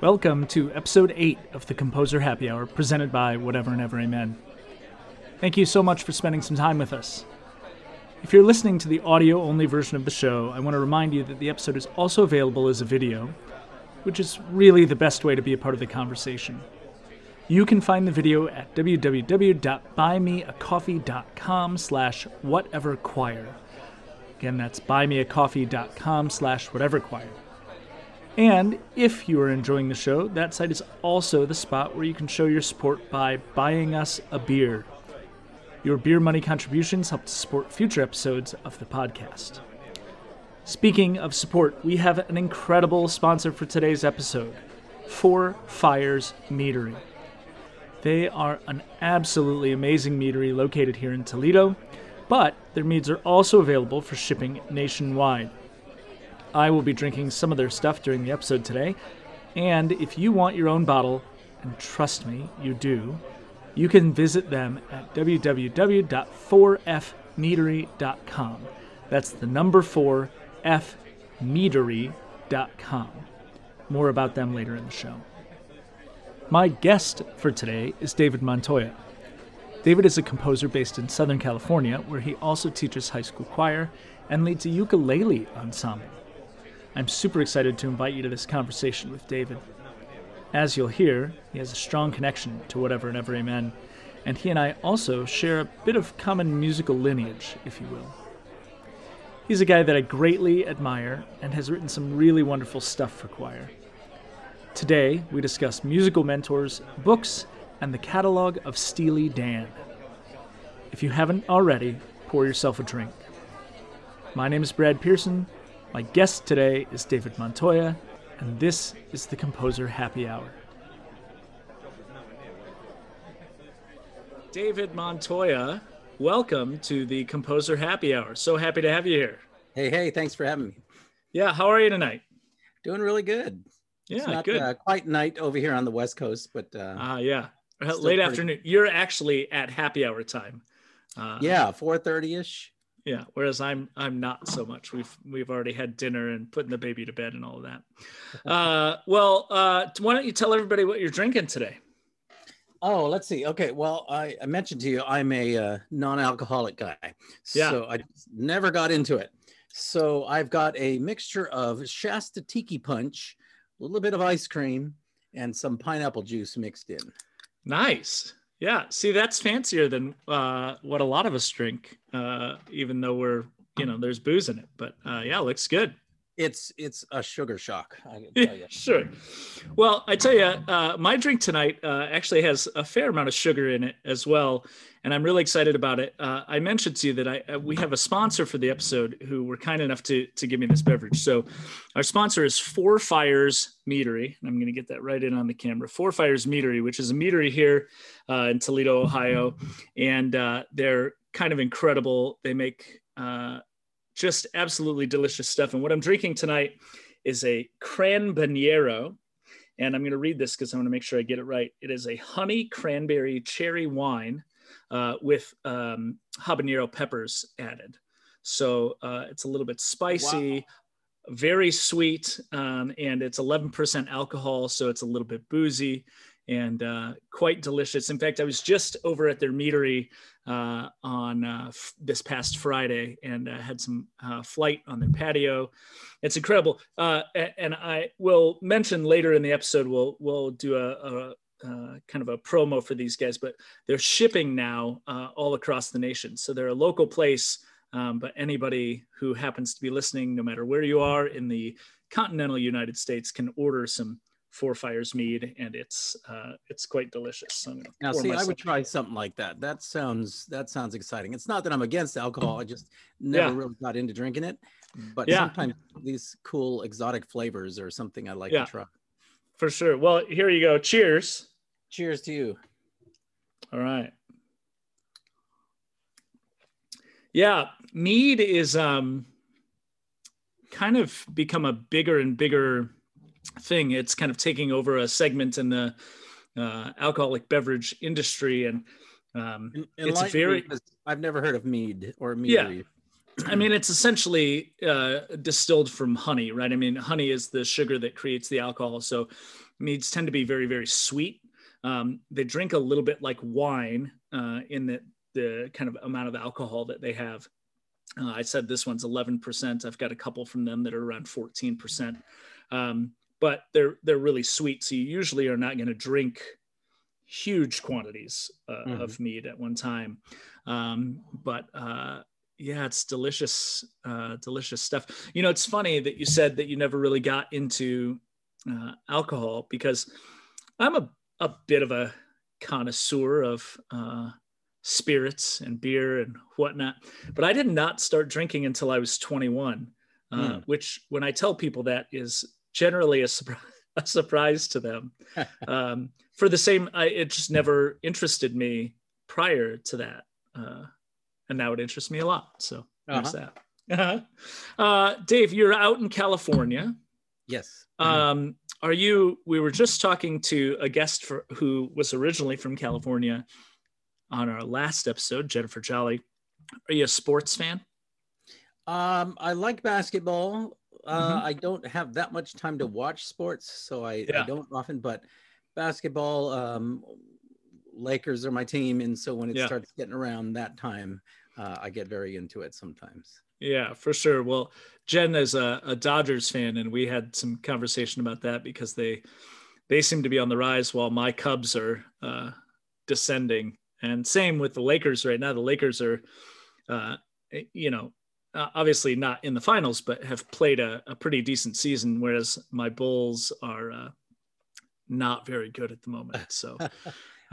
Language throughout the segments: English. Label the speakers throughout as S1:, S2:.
S1: Welcome to episode 8 of the Composer Happy Hour, presented by Whatever and Ever Amen. Thank you so much for spending some time with us. If you're listening to the audio only version of the show, I want to remind you that the episode is also available as a video, which is really the best way to be a part of the conversation. You can find the video at www.buymeacoffee.com slash whateverchoir. Again, that's buymeacoffee.com slash whateverchoir. And if you are enjoying the show, that site is also the spot where you can show your support by buying us a beer. Your beer money contributions help to support future episodes of the podcast. Speaking of support, we have an incredible sponsor for today's episode Four Fires Meadery. They are an absolutely amazing meadery located here in Toledo, but their meads are also available for shipping nationwide. I will be drinking some of their stuff during the episode today. And if you want your own bottle, and trust me, you do, you can visit them at www.4fmeadery.com. That's the number 4 fmeadery.com. More about them later in the show. My guest for today is David Montoya. David is a composer based in Southern California, where he also teaches high school choir and leads a ukulele ensemble. I'm super excited to invite you to this conversation with David. As you'll hear, he has a strong connection to Whatever and Ever Amen, and he and I also share a bit of common musical lineage, if you will. He's a guy that I greatly admire and has written some really wonderful stuff for choir. Today, we discuss musical mentors, books, and the catalog of Steely Dan. If you haven't already, pour yourself a drink. My name is Brad Pearson, my guest today is David Montoya, and this is the Composer Happy Hour. David Montoya, welcome to the Composer Happy Hour. So happy to have you here.
S2: Hey, hey, thanks for having me.
S1: Yeah, how are you tonight?
S2: Doing really good.
S1: Yeah,
S2: it's not,
S1: good.
S2: Uh, quite night over here on the West Coast, but uh,
S1: uh yeah, late pretty... afternoon. You're actually at happy hour time.
S2: Uh, yeah, four thirty ish
S1: yeah whereas i'm i'm not so much. We've we've already had dinner and putting the baby to bed and all of that. Uh, well uh, why don't you tell everybody what you're drinking today?
S2: Oh let's see. Okay well i, I mentioned to you i'm a uh, non-alcoholic guy.
S1: Yeah.
S2: so i never got into it. So i've got a mixture of shasta tiki punch a little bit of ice cream and some pineapple juice mixed in.
S1: Nice yeah, see, that's fancier than uh, what a lot of us drink, uh, even though we're, you know, there's booze in it. But uh, yeah, looks good.
S2: It's it's a sugar shock.
S1: sure. Well, I tell you, uh, my drink tonight uh, actually has a fair amount of sugar in it as well, and I'm really excited about it. Uh, I mentioned to you that I uh, we have a sponsor for the episode who were kind enough to to give me this beverage. So, our sponsor is Four Fires Meadery, and I'm going to get that right in on the camera. Four Fires Meadery, which is a meadery here uh, in Toledo, Ohio, and uh, they're kind of incredible. They make just absolutely delicious stuff. And what I'm drinking tonight is a cranbanero. And I'm going to read this because I want to make sure I get it right. It is a honey cranberry cherry wine uh, with um, habanero peppers added. So uh, it's a little bit spicy, wow. very sweet, um, and it's 11% alcohol. So it's a little bit boozy and uh, quite delicious. In fact, I was just over at their meadery uh, on uh, f- this past Friday and uh, had some uh, flight on their patio. It's incredible, uh, and I will mention later in the episode. We'll we'll do a, a kind of a promo for these guys, but they're shipping now all across the nation. So they're a local place, um, but anybody who happens to be listening, no matter where you are in the continental United States, can order some Four Fires mead, and it's uh, it's quite delicious. So
S2: now, see, myself. I would try something like that. That sounds that sounds exciting. It's not that I'm against alcohol. I just never yeah. really got into drinking it. But yeah. sometimes these cool exotic flavors are something I like yeah. to try.
S1: For sure. Well, here you go. Cheers.
S2: Cheers to you.
S1: All right. Yeah, mead is um kind of become a bigger and bigger thing. It's kind of taking over a segment in the uh, alcoholic beverage industry, and um, it's very.
S2: I've never heard of mead or mead.
S1: Yeah. I mean, it's essentially uh, distilled from honey, right? I mean, honey is the sugar that creates the alcohol. So meads tend to be very very sweet. Um, they drink a little bit like wine uh, in the the kind of amount of alcohol that they have. Uh, I said this one's 11%. I've got a couple from them that are around 14%. Um, but they're they're really sweet. So you usually are not going to drink huge quantities uh, mm-hmm. of mead at one time. Um, but uh, yeah, it's delicious, uh, delicious stuff. You know, it's funny that you said that you never really got into uh, alcohol because I'm a, a bit of a connoisseur of uh, spirits and beer and whatnot. But I did not start drinking until I was 21, uh, mm. which, when I tell people that, is generally a, a surprise to them. um, for the same, I, it just never interested me prior to that, uh, and now it interests me a lot. So there's uh-huh. that. Uh-huh. Uh, Dave, you're out in California.
S2: Yes.
S1: Um, are you? We were just talking to a guest for, who was originally from California on our last episode, Jennifer Jolley. Are you a sports fan?
S2: Um, I like basketball. Uh, mm-hmm. I don't have that much time to watch sports, so I, yeah. I don't often. But basketball, um, Lakers are my team, and so when it yeah. starts getting around that time, uh, I get very into it sometimes.
S1: Yeah, for sure. Well, Jen is a, a Dodgers fan, and we had some conversation about that because they they seem to be on the rise while my Cubs are uh, descending. And same with the Lakers right now. The Lakers are, uh, you know, uh, obviously not in the finals, but have played a, a pretty decent season, whereas my Bulls are uh, not very good at the moment. So uh,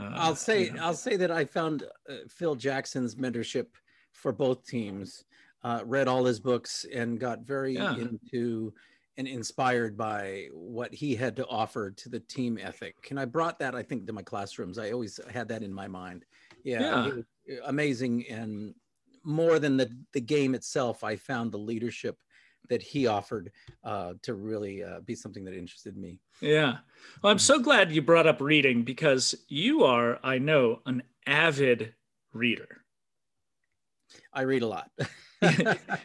S2: I'll say you know. I'll say that I found uh, Phil Jackson's mentorship for both teams. Uh, read all his books and got very yeah. into and inspired by what he had to offer to the team ethic. And I brought that, I think, to my classrooms. I always had that in my mind. Yeah, yeah. amazing and more than the, the game itself, I found the leadership that he offered uh, to really uh, be something that interested me.
S1: Yeah. Well, I'm so glad you brought up reading because you are, I know, an avid reader.
S2: I read a lot.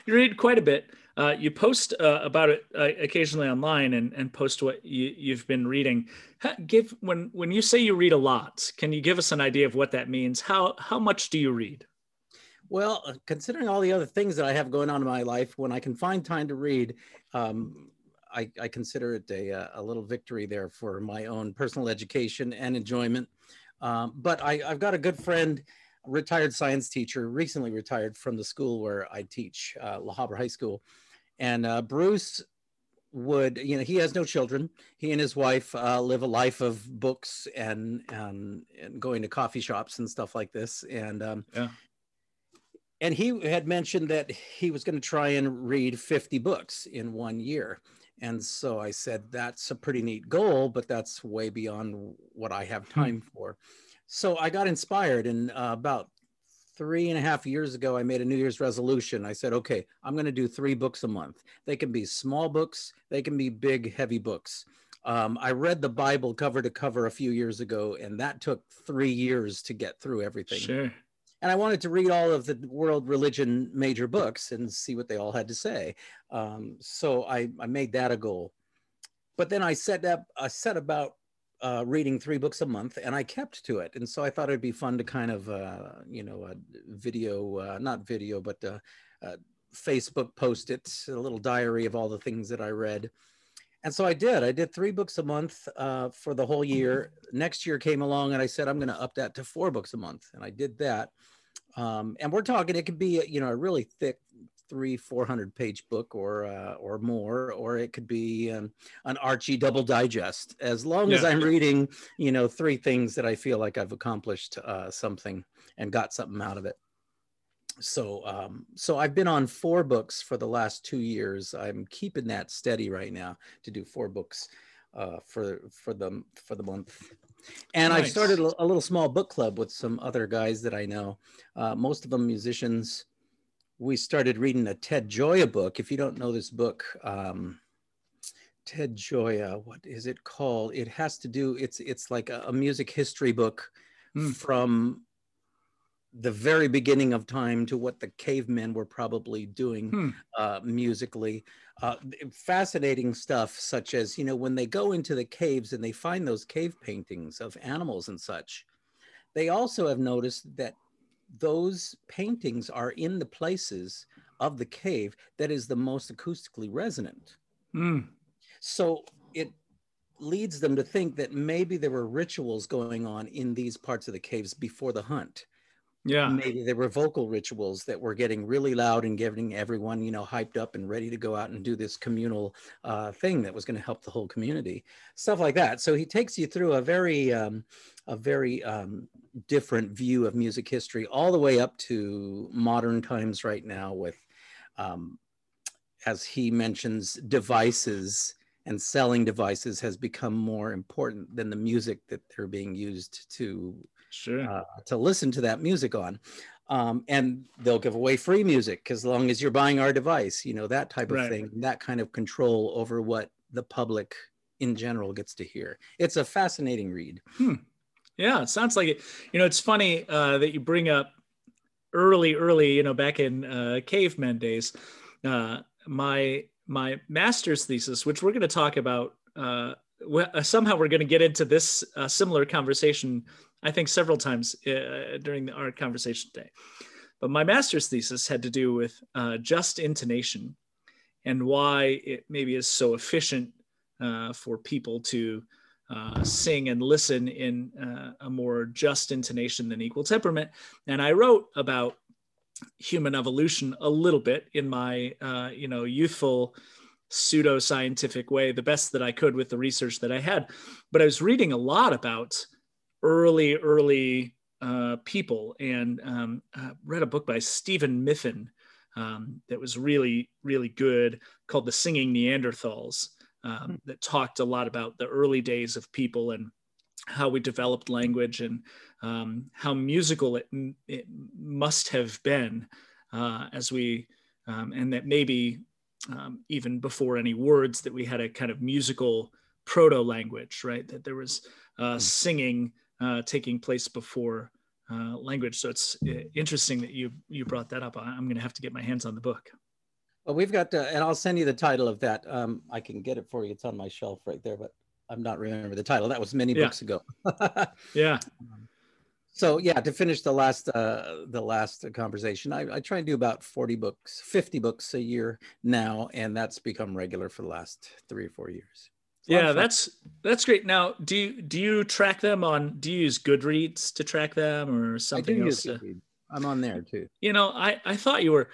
S1: you read quite a bit. Uh, you post uh, about it uh, occasionally online and, and post what you, have been reading. give when when you say you read a lot, can you give us an idea of what that means? How how much do you read?
S2: Well, uh, considering all the other things that I have going on in my life, when I can find time to read, um, I, I, consider it a, uh, a little victory there for my own personal education and enjoyment. Um, but I, have got a good friend, retired science teacher, recently retired from the school where I teach, uh, La Habra High School. And uh, Bruce would, you know, he has no children. He and his wife uh, live a life of books and, and, and going to coffee shops and stuff like this. And um, yeah and he had mentioned that he was going to try and read 50 books in one year. And so I said, that's a pretty neat goal, but that's way beyond what I have hmm. time for. So I got inspired. And uh, about three and a half years ago, I made a New Year's resolution. I said, okay, I'm going to do three books a month. They can be small books, they can be big, heavy books. Um, I read the Bible cover to cover a few years ago, and that took three years to get through everything.
S1: Sure
S2: and I wanted to read all of the world religion major books and see what they all had to say. Um, so I, I made that a goal. But then I set up, I set about uh, reading three books a month, and I kept to it. And so I thought it'd be fun to kind of, uh, you know, a video, uh, not video, but uh, uh, Facebook post it, a little diary of all the things that I read. And so I did. I did three books a month uh, for the whole year. Next year came along, and I said I'm going to up that to four books a month, and I did that. Um, and we're talking, it could be, you know, a really thick three, 400 page book or, uh, or more, or it could be um, an Archie double digest, as long yeah. as I'm reading, you know, three things that I feel like I've accomplished uh, something and got something out of it. So, um, so I've been on four books for the last two years. I'm keeping that steady right now to do four books uh, for for the for the month. And nice. I've started a, little small book club with some other guys that I know, uh, most of them musicians. We started reading a Ted Gioia book. If you don't know this book, um, Ted Gioia, what is it called? It has to do. It's it's like a, a music history book mm. from the very beginning of time to what the cavemen were probably doing hmm. uh, musically. Uh, fascinating stuff, such as, you know, when they go into the caves and they find those cave paintings of animals and such, they also have noticed that those paintings are in the places of the cave that is the most acoustically resonant. Mm. So it leads them to think that maybe there were rituals going on in these parts of the caves before the hunt.
S1: Yeah.
S2: Maybe there were vocal rituals that were getting really loud and getting everyone, you know, hyped up and ready to go out and do this communal uh, thing that was going to help the whole community, stuff like that. So he takes you through a very, um, a very um, different view of music history, all the way up to modern times right now, with, um, as he mentions, devices and selling devices has become more important than the music that they're being used to
S1: sure. uh,
S2: to listen to that music on. Um, and they'll give away free music as long as you're buying our device, you know, that type of right. thing, that kind of control over what the public in general gets to hear. It's a fascinating read.
S1: Hmm. Yeah, it sounds like it. You know, it's funny uh, that you bring up early, early, you know, back in uh, caveman days. Uh, my my master's thesis, which we're going to talk about. Uh, somehow we're going to get into this uh, similar conversation I think several times uh, during our conversation today. But my master's thesis had to do with uh, just intonation and why it maybe is so efficient uh, for people to uh, sing and listen in uh, a more just intonation than equal temperament. And I wrote about human evolution a little bit in my, uh, you know, youthful pseudo scientific way, the best that I could with the research that I had. But I was reading a lot about early, early uh, people and um, uh, read a book by Steven Mithen um, that was really, really good called The Singing Neanderthals um, hmm. that talked a lot about the early days of people and how we developed language and um, how musical it, it, must have been uh, as we, um, and that maybe um, even before any words that we had a kind of musical proto language, right? That there was uh, hmm. singing uh, taking place before uh, language. So it's uh, interesting that you you brought that up. I'm going to have to get my hands on the book.
S2: Well, we've got, uh, and I'll send you the title of that. Um, I can get it for you. It's on my shelf right there, but I'm not remember the title. That was many yeah. books ago.
S1: yeah.
S2: So yeah, to finish the last uh, the last conversation, I, I try and do about 40 books, 50 books a year now, and that's become regular for the last three or four years
S1: yeah that's that's great. Now do you do you track them on do you use goodreads to track them or something else to,
S2: i'm on there too.
S1: You know i i thought you were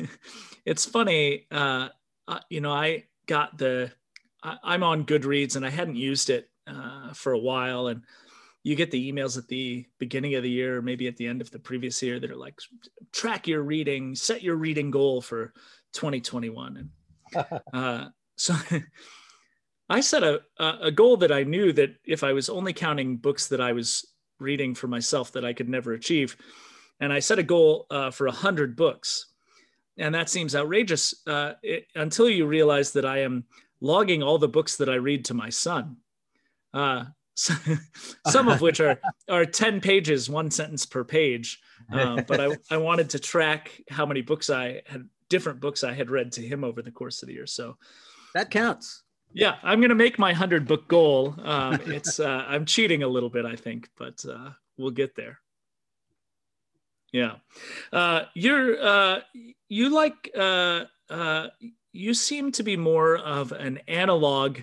S1: it's funny uh, uh, you know i got the I, am on goodreads and i hadn't used it uh, for a while. And you get the emails at the beginning of the year or maybe at the end of the previous year that are like track your reading set your reading goal for 2021 and uh, so I set a, a goal that I knew that if I was only counting books that I was reading for myself that I could never achieve. And I set a goal uh, for 100 books. And that seems outrageous uh, it, until you realize that I am logging all the books that I read to my son. Uh, some of which are, are 10 pages, one sentence per page. Uh, but I, I wanted to track how many books I had, different books I had read to him over the course of the year. So
S2: that counts.
S1: Yeah, I'm gonna make my hundred book goal. Um, it's uh, I'm cheating a little bit, I think, but uh, we'll get there. Yeah, uh, you're uh, you like uh, uh, you seem to be more of an analog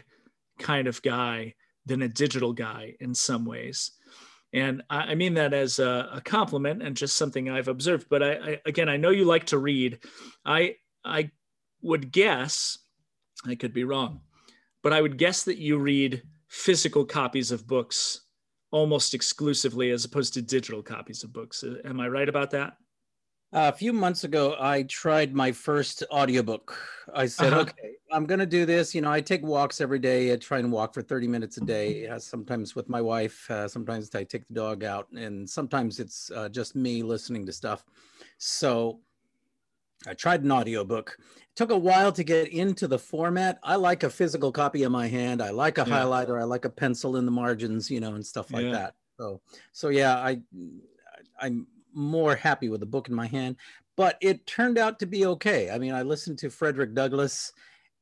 S1: kind of guy than a digital guy in some ways, and I, I mean that as a, a, compliment and just something I've observed. But I, I again, I know you like to read. I I would guess I could be wrong but I would guess that you read physical copies of books almost exclusively as opposed to digital copies of books. Uh, am I right about that?
S2: Uh, a few months ago, I tried my first audiobook. I said, uh-huh. okay, I'm going to do this. You know, I take walks every day. I try and walk for 30 minutes a day, uh, sometimes with my wife. Uh, sometimes I take the dog out, and sometimes it's uh, just me listening to stuff. So I tried an audiobook. It took a while to get into the format. I like a physical copy in my hand. I like a yeah. highlighter. I like a pencil in the margins, you know, and stuff like yeah. that. So, so yeah, I, I'm more happy with the book in my hand, but it turned out to be okay. I mean, I listened to Frederick Douglass,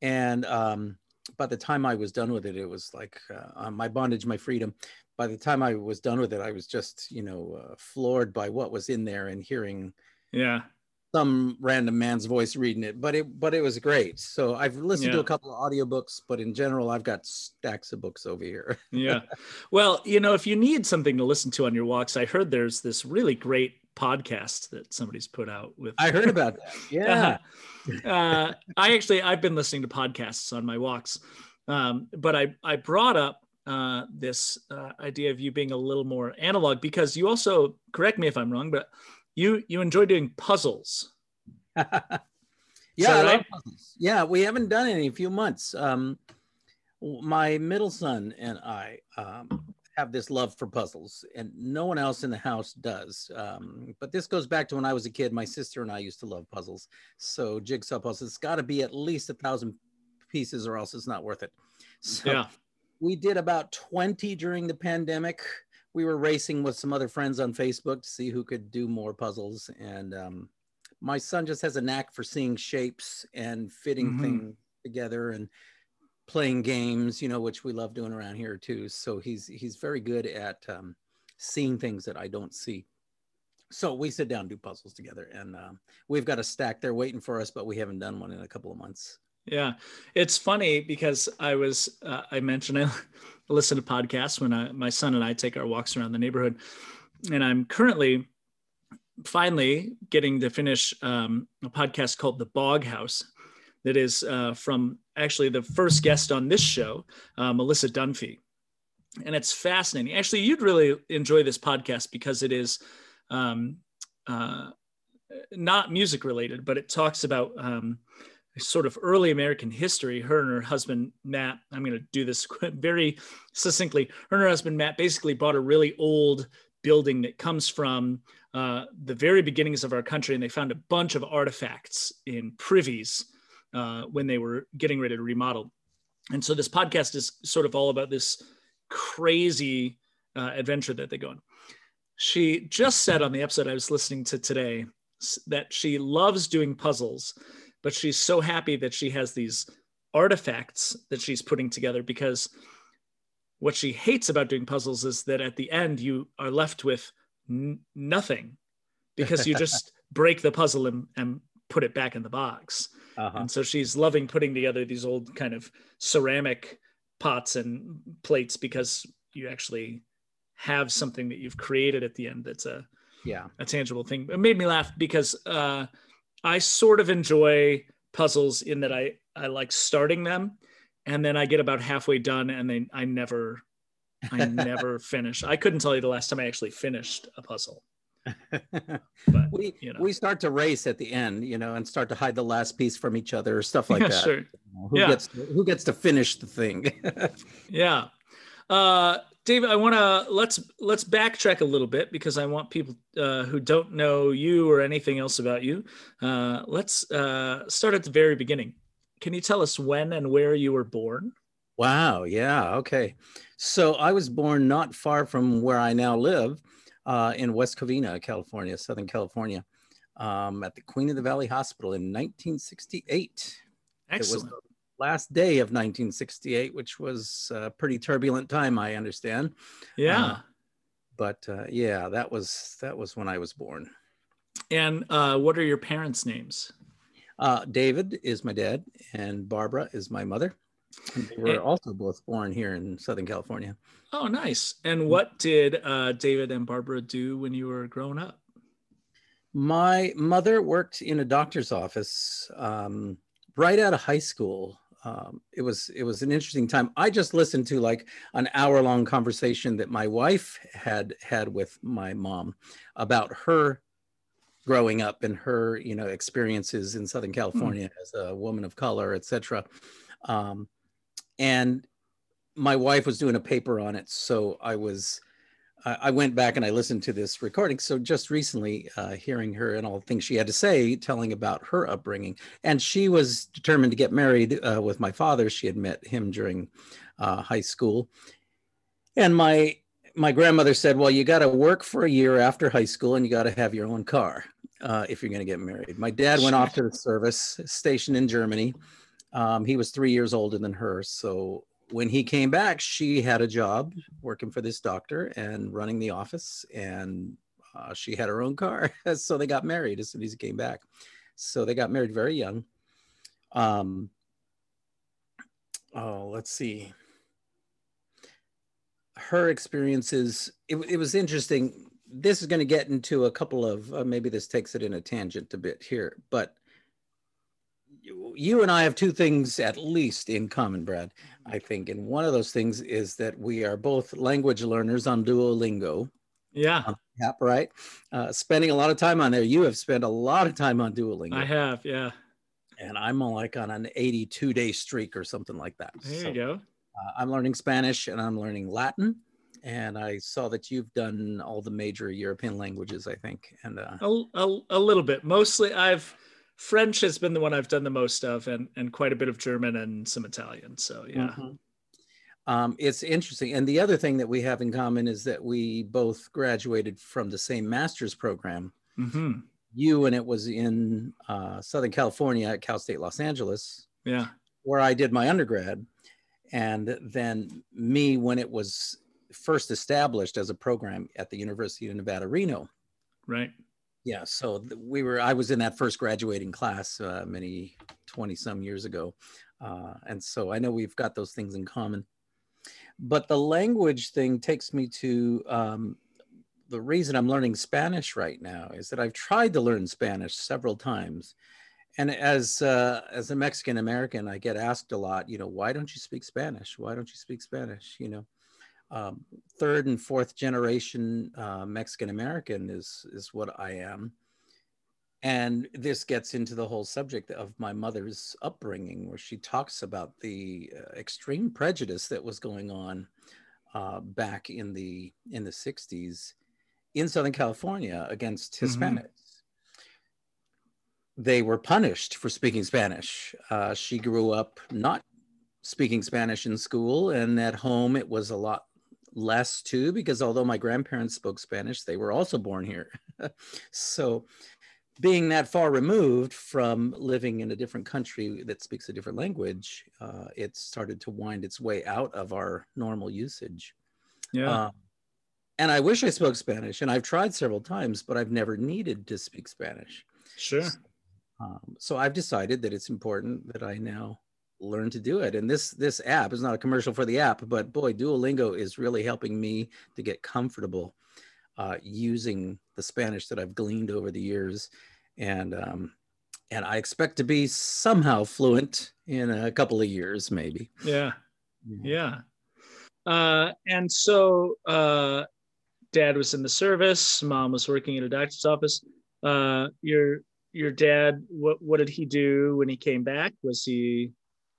S2: and um, by the time I was done with it, it was like uh, my bondage, my freedom. By the time I was done with it, I was just, you know, uh, floored by what was in there and hearing,
S1: yeah,
S2: some random man's voice reading it. But it, but it was great. So I've listened yeah. to a couple of audiobooks, but in general, I've got stacks of books over here.
S1: yeah, well, you know, if you need something to listen to on your walks, I heard there's this really great podcast that somebody's put out with.
S2: I heard about that. Yeah.
S1: uh, I actually I've been listening to podcasts on my walks, um, but I I brought up uh, this uh, idea of you being a little more analog because you also correct me if I'm wrong, but you you enjoy doing puzzles.
S2: yeah, right? puzzles. Yeah, we haven't done any in a few months. Um, my middle son and I um, have this love for puzzles, and no one else in the house does. Um, but this goes back to when I was a kid. My sister and I used to love puzzles. So jigsaw puzzles, it's got to be at least a thousand pieces, or else it's not worth it. So yeah. we did about 20 during the pandemic. We were racing with some other friends on Facebook to see who could do more puzzles. And um, my son just has a knack for seeing shapes and fitting mm-hmm. things together. And playing games, you know, which we love doing around here too. So he's he's very good at um, seeing things that I don't see. So we sit down do puzzles together, and um, we've got a stack there waiting for us, but we haven't done one in a couple of months.
S1: Yeah, it's funny because I was uh, I mentioned I listen to podcasts when I, my son and I take our walks around the neighborhood, and I'm currently finally getting to finish um, a podcast called The Bog House that is uh, from actually the first guest on this show, uh, Melissa Dunphy. And it's fascinating. Actually, you'd really enjoy this podcast because it is um, uh, not music related, but it talks about um, sort of early American history. Her and her husband, Matt, I'm going to do this very succinctly. Her and her husband, Matt, basically bought a really old building that comes from uh, the very beginnings of our country, and they found a bunch of artifacts in privies uh, when they were getting ready to remodel. And so this podcast is sort of all about this crazy uh, adventure that they go on. She just said on the episode I was listening to today that she loves doing puzzles, but she's so happy that she has these artifacts that she's putting together because what she hates about doing puzzles is that at the end you are left with n- nothing because you just break the puzzle and, and put it back in the box. Uh-huh. And so she's loving putting together these old kind of ceramic pots and plates because you actually have something that you've created at the end that's a
S2: yeah
S1: a tangible thing. It made me laugh because uh, I sort of enjoy puzzles in that I I like starting them and then I get about halfway done and then I never I never finish. I couldn't tell you the last time I actually finished a puzzle.
S2: but, we you know. we start to race at the end, you know, and start to hide the last piece from each other, or stuff like yeah, that. Sure. You know, who yeah. gets to, who gets to finish the thing?
S1: yeah. Uh, David, I want to let's let's backtrack a little bit because I want people uh, who don't know you or anything else about you. Uh, let's uh, start at the very beginning. Can you tell us when and where you were born?
S2: Wow. Yeah. Okay. So I was born not far from where I now live uh, in West Covina, California, Southern California, um, at the Queen of the Valley Hospital in 1968.
S1: Excellent.
S2: It was last day of 1968, which was a pretty turbulent time, I understand.
S1: Yeah. Uh,
S2: but uh, yeah, that was that was when I was born.
S1: And uh, what are your parents' names?
S2: Uh, David is my dad, and Barbara is my mother. And they were and, also both born here in Southern California.
S1: Oh, nice. And what did uh, David and Barbara do when you were growing up?
S2: My mother worked in a doctor's office um, right out of high school. Um, it was it was an interesting time. I just listened to like an hour long conversation that my wife had had with my mom about her growing up and her you know experiences in Southern hmm. California mm. as a woman of color, etc. Um, and my wife was doing a paper on it, so I was I went back and I listened to this recording. So just recently, uh, hearing her and all the things she had to say, telling about her upbringing, and she was determined to get married uh, with my father. She had met him during uh, high school, and my my grandmother said, "Well, you got to work for a year after high school, and you got to have your own car uh, if you're going to get married." My dad went off to the service, station in Germany. Um, he was three years older than her, so when he came back, she had a job working for this doctor and running the office, and uh, she had her own car. so they got married as soon as he came back. So they got married very young. Um, oh, let's see. Her experiences, it, it was interesting. This is going to get into a couple of, uh, maybe this takes it in a tangent a bit here, but you and I have two things at least in common, Brad, I think. And one of those things is that we are both language learners on Duolingo.
S1: Yeah.
S2: Yep, right. Uh, spending a lot of time on there. You have spent a lot of time on Duolingo.
S1: I have, yeah.
S2: And I'm like on an 82 day streak or something like that.
S1: There so, you go.
S2: Uh, I'm learning Spanish and I'm learning Latin. And I saw that you've done all the major European languages, I think. And uh,
S1: a, a, a little bit. Mostly, I've French has been the one I've done the most of, and and quite a bit of German and some Italian. So yeah. Mm-hmm.
S2: Um, it's interesting. And the other thing that we have in common is that we both graduated from the same master's program.
S1: Mm-hmm.
S2: You, and it was in uh, Southern California at Cal State Los Angeles.
S1: Yeah.
S2: Where I did my undergrad. And then me, when it was first established as a program at the University of Nevada, Reno.
S1: Right
S2: yeah so we were i was in that first graduating class uh, many 20 some years ago uh, and so i know we've got those things in common. But the language thing takes me to um, the reason i'm learning spanish right now is that i've tried to learn spanish several times and as uh, as a mexican american i get asked a lot you know why don't you speak spanish? Why don't you speak spanish? You know um, third and fourth generation uh, Mexican American is is what I am, and this gets into the whole subject of my mother's upbringing, where she talks about the uh, extreme prejudice that was going on uh, back in the in the '60s in Southern California against mm-hmm. Hispanics. Mm-hmm they were punished for speaking Spanish. Uh, she grew up not speaking Spanish in school, and at home it was a lot less too, because although my grandparents spoke Spanish, they were also born here. so being that far removed from living in a different country that speaks a different language, uh, it started to wind its way out of our normal usage.
S1: Yeah. Um,
S2: and I wish I spoke Spanish, and I've tried several times, but I've never needed to speak Spanish.
S1: Sure.
S2: Um, so I've decided that it's important that I now learn to do it. And this this app is not a commercial for the app, but boy, Duolingo is really helping me to get comfortable uh, using the Spanish that I've gleaned over the years, and um, and I expect to be somehow fluent in a couple of years, maybe.
S1: Yeah, yeah. Uh, and so, uh, dad was in the service. Mom was working in a doctor's office. Uh, your your dad, what what did he do when he came back? Was he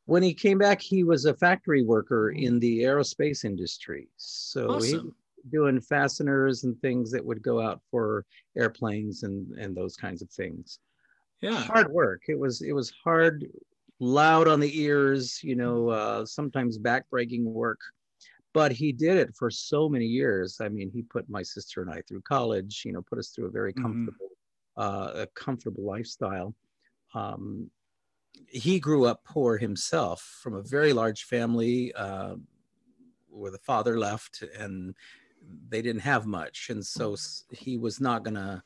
S2: when he came back, he was a factory worker in the aerospace industry. So awesome. he doing fasteners and things that would go out for airplanes and and those kinds of things.
S1: Yeah,
S2: hard work. It was it was hard, loud on the ears. You know, uh, sometimes backbreaking work. But he did it for so many years. I mean, he put my sister and I through college. You know, put us through a very mm-hmm. comfortable, mm-hmm. uh, a comfortable lifestyle. Um, he grew up poor himself from a very large family uh, where the father left and they didn't have much. And so he was not going to,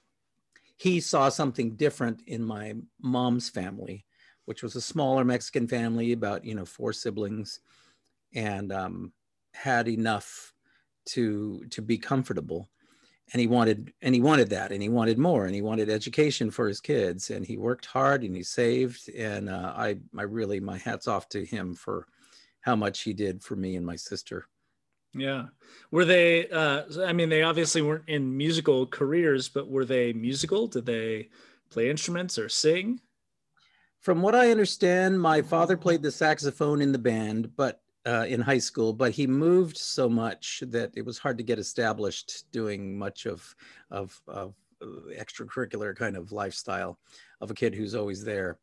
S2: he saw something different in my mom's family, which was a smaller Mexican family, about, you know, four siblings, and um, had enough to to be comfortable and he wanted and he wanted that and he wanted more and he wanted education for his kids and he worked hard and he saved and uh, I I really my hats off to him for how much he did for me and my sister.
S1: Yeah. Were they uh I mean they obviously weren't in musical careers but were they musical? Did they play instruments or sing?
S2: From what I understand, my father played the saxophone in the band, but uh, in high school, but he moved so much that it was hard to get established doing much of, of, of uh, extracurricular kind of lifestyle of a kid who's always there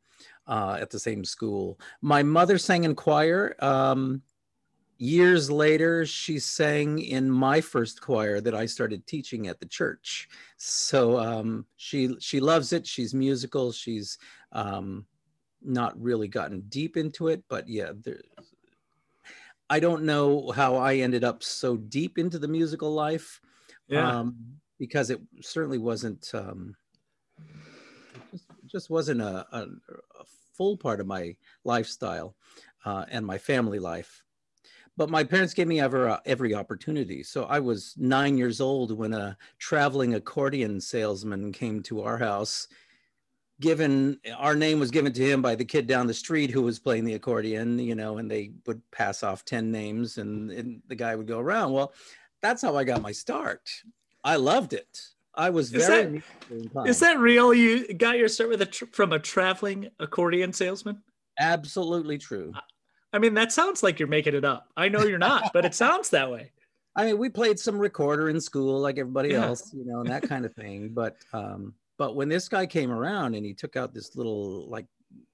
S2: uh, at the same school. My mother sang in choir. Um, years later, she sang in my first choir that I started teaching at the church. So um, she she loves it. She's musical. She's um, not really gotten deep into it, but yeah, there, I don't know how I ended up so deep into the musical life. Yeah. Um, because it certainly wasn't um, just, just wasn't a, a, a, full part of my lifestyle uh, and my family life. But my parents gave me ever, uh, every opportunity. So I was nine years old when a traveling accordion salesman came to our house. Given our name was given to him by the kid down the street who was playing the accordion, you know, and they would pass off 10 names and, and the guy would go around. Well, that's how I got my start. I loved it. I was is very.
S1: That, is that real? You got your start with a tr- from a traveling accordion salesman?
S2: Absolutely true.
S1: I mean, that sounds like you're making it up. I know you're not, but it sounds that way.
S2: I mean, we played some recorder in school, like everybody yeah. else, you know, and that kind of thing. But um, but when this guy came around and he took out this little like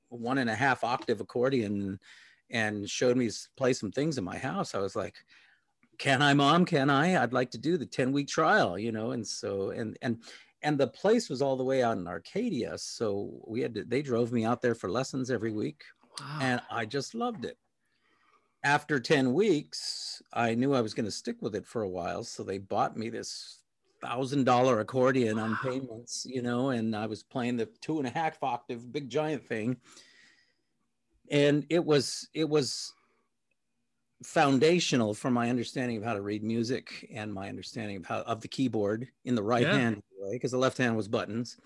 S2: one and a half octave accordion and showed me play some things in my house, I was like, can I, mom? Can I? I'd like to do the 10 week trial, you know? And so, and, and, and the place was all the way out in Arcadia. So we had to, they drove me out there for lessons every week. Wow. And I just loved it. After 10 weeks, I knew I was going to stick with it for a while. So they bought me this thousand dollar accordion wow. on payments, you know, and I was playing the two and a half octave big giant thing. And it was, it was foundational for my understanding of how to read music and my understanding of how of the keyboard in the right yeah. hand because the left hand was buttons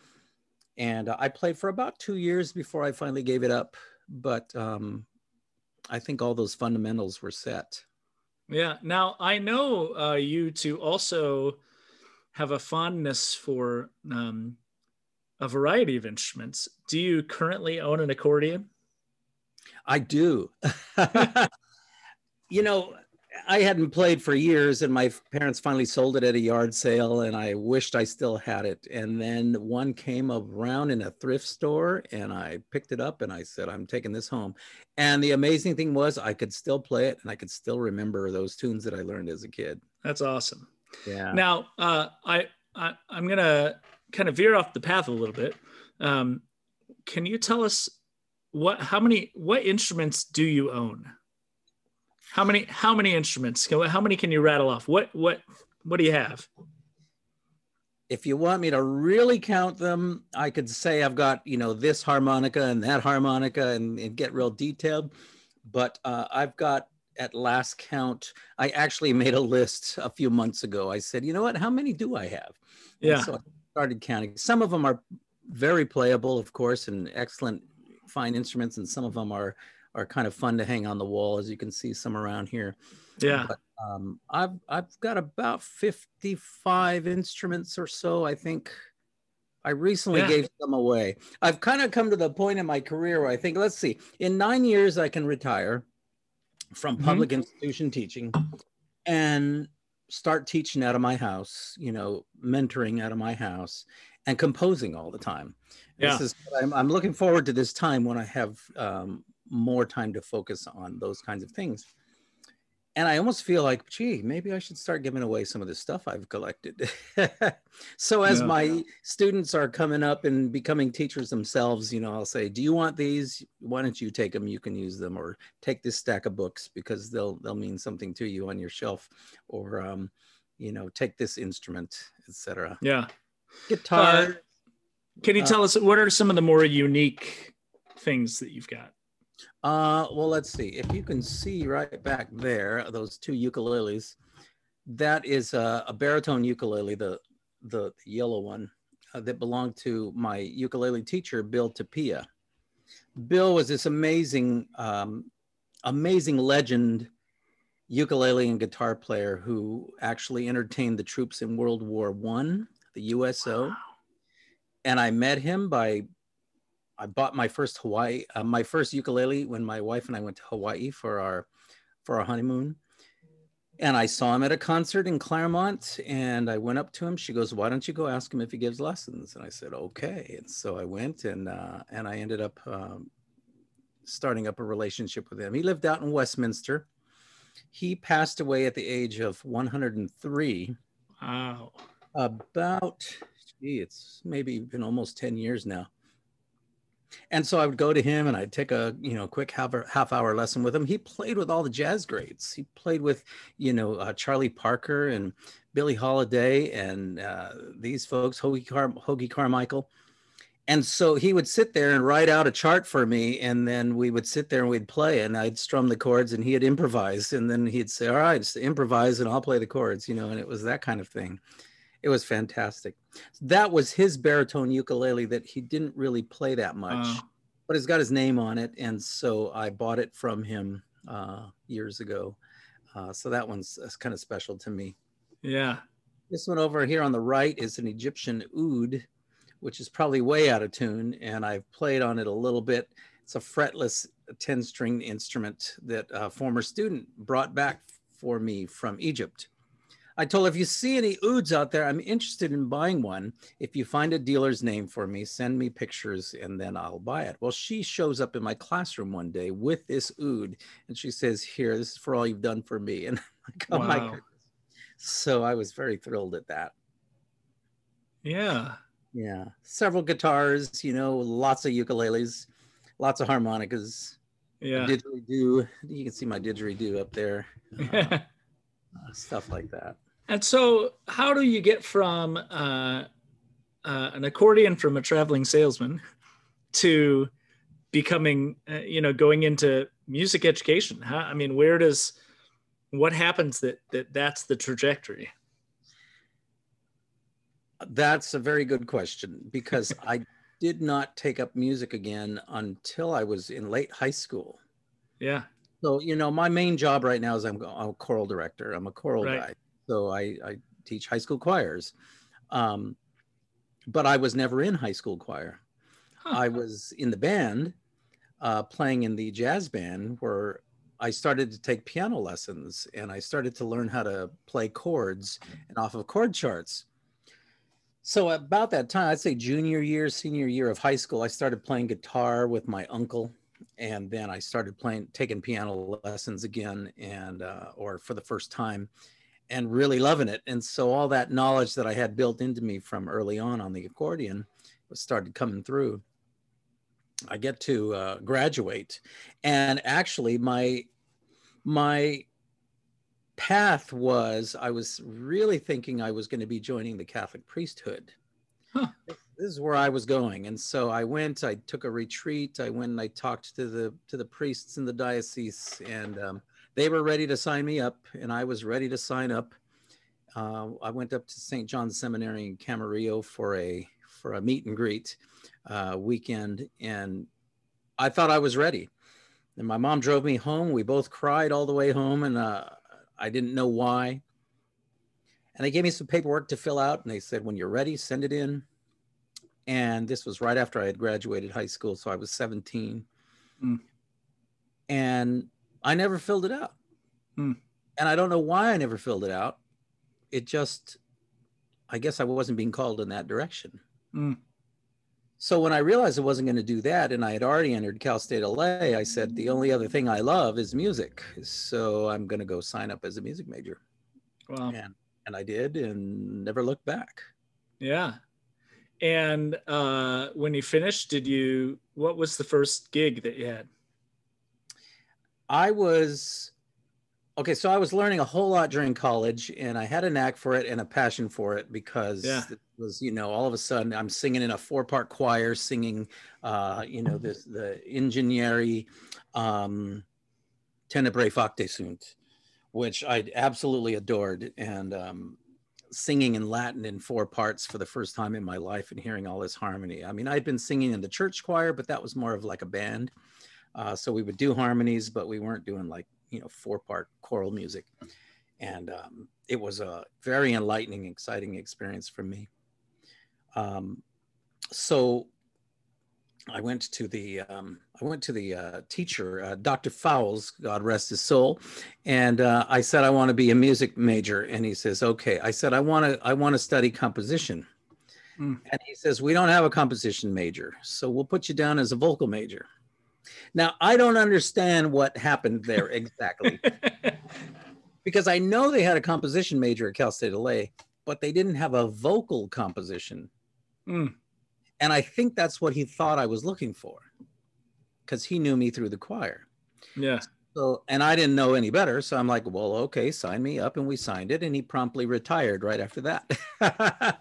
S2: and uh, i played for about two years before i finally gave it up but um, i think all those fundamentals were set
S1: yeah now i know uh, you to also have a fondness for um, a variety of instruments do you currently own an accordion
S2: i do you know, I hadn't played for years, and my parents finally sold it at a yard sale, and I wished I still had it. And then one came around in a thrift store, and I picked it up, and I said, "I'm taking this home." And the amazing thing was, I could still play it, and I could still remember those tunes that I learned as a kid.
S1: That's awesome. Yeah. Now, uh, I, I I'm gonna kind of veer off the path a little bit. Um, can you tell us what how many what instruments do you own? How many how many instruments? How many can you rattle off? What what what do you have?
S2: If you want me to really count them, I could say I've got you know this harmonica and that harmonica and, and get real detailed. But uh, I've got at last count, I actually made a list a few months ago. I said, you know what? How many do I have?
S1: Yeah.
S2: And so I started counting. Some of them are very playable, of course, and excellent fine instruments, and some of them are are kind of fun to hang on the wall, as you can see some around here.
S1: Yeah.
S2: But, um, I've I've got about 55 instruments or so. I think I recently yeah. gave some away. I've kind of come to the point in my career where I think, let's see, in nine years I can retire from mm-hmm. public mm-hmm. institution teaching and start teaching out of my house. You know, mentoring out of my house and composing all the time. Yeah. This is I'm, I'm looking forward to this time when I have um, more time to focus on those kinds of things. And I almost feel like, gee, maybe I should start giving away some of the stuff I've collected. so as yeah. my students are coming up and becoming teachers themselves, you know, I'll say, "Do you want these? Why don't you take them? You can use them, or take this stack of books because they'll they'll mean something to you on your shelf, or um, you know, take this instrument, etc."
S1: Yeah,
S2: guitar. Uh,
S1: can you uh, tell us what are some of the more unique things that you've got?
S2: Uh, well, let's see. If you can see right back there, those two ukuleles, that is a, a baritone ukulele, the, the yellow one uh, that belonged to my ukulele teacher, Bill Tapia. Bill was this amazing, um, amazing legend ukulele and guitar player who actually entertained the troops in World War One, the USO. Wow. And I met him by I bought my first Hawaii, uh, my first ukulele when my wife and I went to Hawaii for our for our honeymoon. And I saw him at a concert in Claremont and I went up to him. She goes, Why don't you go ask him if he gives lessons? And I said, Okay. And so I went and, uh, and I ended up um, starting up a relationship with him. He lived out in Westminster He passed away at the age of 103.
S1: Wow.
S2: About, gee, it's maybe been almost 10 years now. And so I would go to him and I'd take a, you know, quick half, half hour lesson with him. He played with all the jazz greats. He played with, you know, uh, Charlie Parker and Billie Holiday and uh, these folks, Hoagy, Car- Hoagy Carmichael and so he would sit there and write out a chart for me and then we would sit there and we'd play and i'd strum the chords and he'd improvise and then he'd say all right just improvise and i'll play the chords you know and it was that kind of thing it was fantastic. That was his baritone ukulele that he didn't really play that much uh, but it's got his name on it and so i bought it from him uh, years ago. Uh, so that one's kind of special to me.
S1: Yeah.
S2: This one over here on the right is an egyptian oud which is probably way out of tune, and I've played on it a little bit. It's a fretless 10 string instrument that a former student brought back for me from Egypt. I told her, if you see any ouds out there, I'm interested in buying one. If you find a dealer's name for me, send me pictures and then I'll buy it. Well, she shows up in my classroom one day with this oud and she says, Here, this is for all you've done for me. And I'm like, oh wow. my goodness. So I was very thrilled at that.
S1: Yeah.
S2: Yeah, several guitars, you know, lots of ukuleles, lots of harmonicas.
S1: Yeah,
S2: didgeridoo. You can see my didgeridoo up there. Uh, uh, stuff like that.
S1: And so, how do you get from uh, uh, an accordion from a traveling salesman to becoming, uh, you know, going into music education? How, I mean, where does what happens that that that's the trajectory?
S2: That's a very good question because I did not take up music again until I was in late high school.
S1: Yeah.
S2: So, you know, my main job right now is I'm, I'm a choral director. I'm a choral right. guy. So I, I teach high school choirs. Um, but I was never in high school choir. Huh. I was in the band, uh, playing in the jazz band where I started to take piano lessons and I started to learn how to play chords and off of chord charts. So about that time, I'd say junior year, senior year of high school, I started playing guitar with my uncle, and then I started playing, taking piano lessons again, and uh, or for the first time, and really loving it. And so all that knowledge that I had built into me from early on on the accordion was started coming through. I get to uh, graduate, and actually my my path was I was really thinking I was going to be joining the Catholic priesthood. Huh. This is where I was going, and so I went. I took a retreat. I went and I talked to the to the priests in the diocese, and um, they were ready to sign me up, and I was ready to sign up. Uh, I went up to St. John's Seminary in Camarillo for a for a meet and greet uh, weekend, and I thought I was ready. And my mom drove me home. We both cried all the way home, and uh, I didn't know why. And they gave me some paperwork to fill out, and they said, when you're ready, send it in. And this was right after I had graduated high school, so I was 17. Mm. And I never filled it out. Mm. And I don't know why I never filled it out. It just, I guess I wasn't being called in that direction. Mm. So when I realized I wasn't going to do that, and I had already entered Cal State LA, I said the only other thing I love is music. So I'm going to go sign up as a music major. Wow. And, and I did, and never looked back.
S1: Yeah. And uh, when you finished, did you? What was the first gig that you had?
S2: I was okay so i was learning a whole lot during college and i had a knack for it and a passion for it because yeah. it was you know all of a sudden i'm singing in a four part choir singing uh you know this the Ingegneri um tenebrae factae sunt which i absolutely adored and um singing in latin in four parts for the first time in my life and hearing all this harmony i mean i'd been singing in the church choir but that was more of like a band uh, so we would do harmonies but we weren't doing like you know four part choral music and um, it was a very enlightening exciting experience for me um, so I went to the um, I went to the uh, teacher, uh, Dr. Fowles, God rest his soul, and uh, I said I want to be a music major, and he says, "Okay." I said I want to I want to study composition, mm. and he says we don't have a composition major, so we'll put you down as a vocal major. Now, I don't understand what happened there exactly. because I know they had a composition major at Cal State LA, but they didn't have a vocal composition. Mm. And I think that's what he thought I was looking for because he knew me through the choir.
S1: Yeah.
S2: So, and I didn't know any better. So I'm like, well, okay, sign me up. And we signed it. And he promptly retired right after that.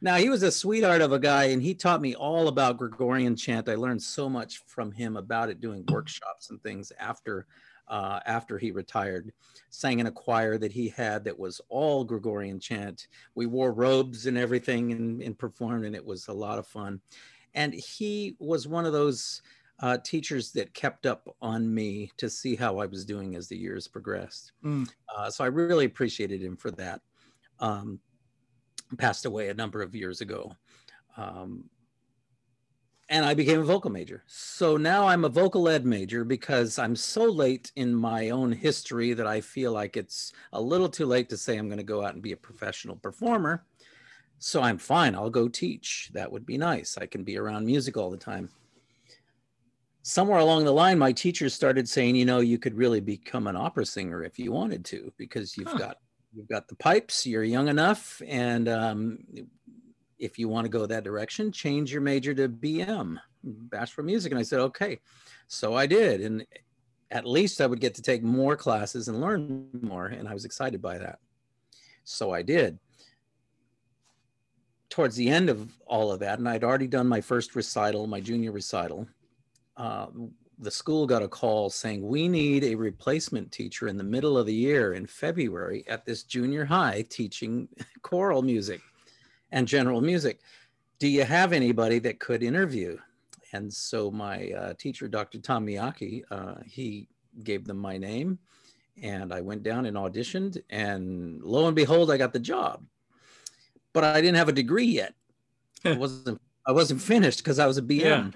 S2: now, he was a sweetheart of a guy and he taught me all about Gregorian chant. I learned so much from him about it, doing workshops and things after. Uh, after he retired, sang in a choir that he had that was all Gregorian chant. We wore robes and everything and, and performed, and it was a lot of fun. And he was one of those uh, teachers that kept up on me to see how I was doing as the years progressed. Mm. Uh, so I really appreciated him for that. Um, passed away a number of years ago. Um, and I became a vocal major. So now I'm a vocal ed major because I'm so late in my own history that I feel like it's a little too late to say I'm going to go out and be a professional performer. So I'm fine. I'll go teach. That would be nice. I can be around music all the time somewhere along the line, my teachers started saying, you know, you could really become an opera singer if you wanted to, because you've huh. got you've got the pipes, you're young enough, and um, if you want to go that direction, change your major to BM, Bachelor of Music. And I said, okay. So I did, and at least I would get to take more classes and learn more, and I was excited by that. So I did. Towards the end of all of that, and I'd already done my first recital, my junior recital, uh, the school got a call saying we need a replacement teacher in the middle of the year in February at this junior high teaching choral music and general music. Do you have anybody that could interview? And so my uh, teacher, Dr. Tom Miyake, uh, he gave them my name and I went down and auditioned and lo and behold, I got the job. But I didn't have a degree yet. I wasn't I wasn't finished because I was a BM. Yeah.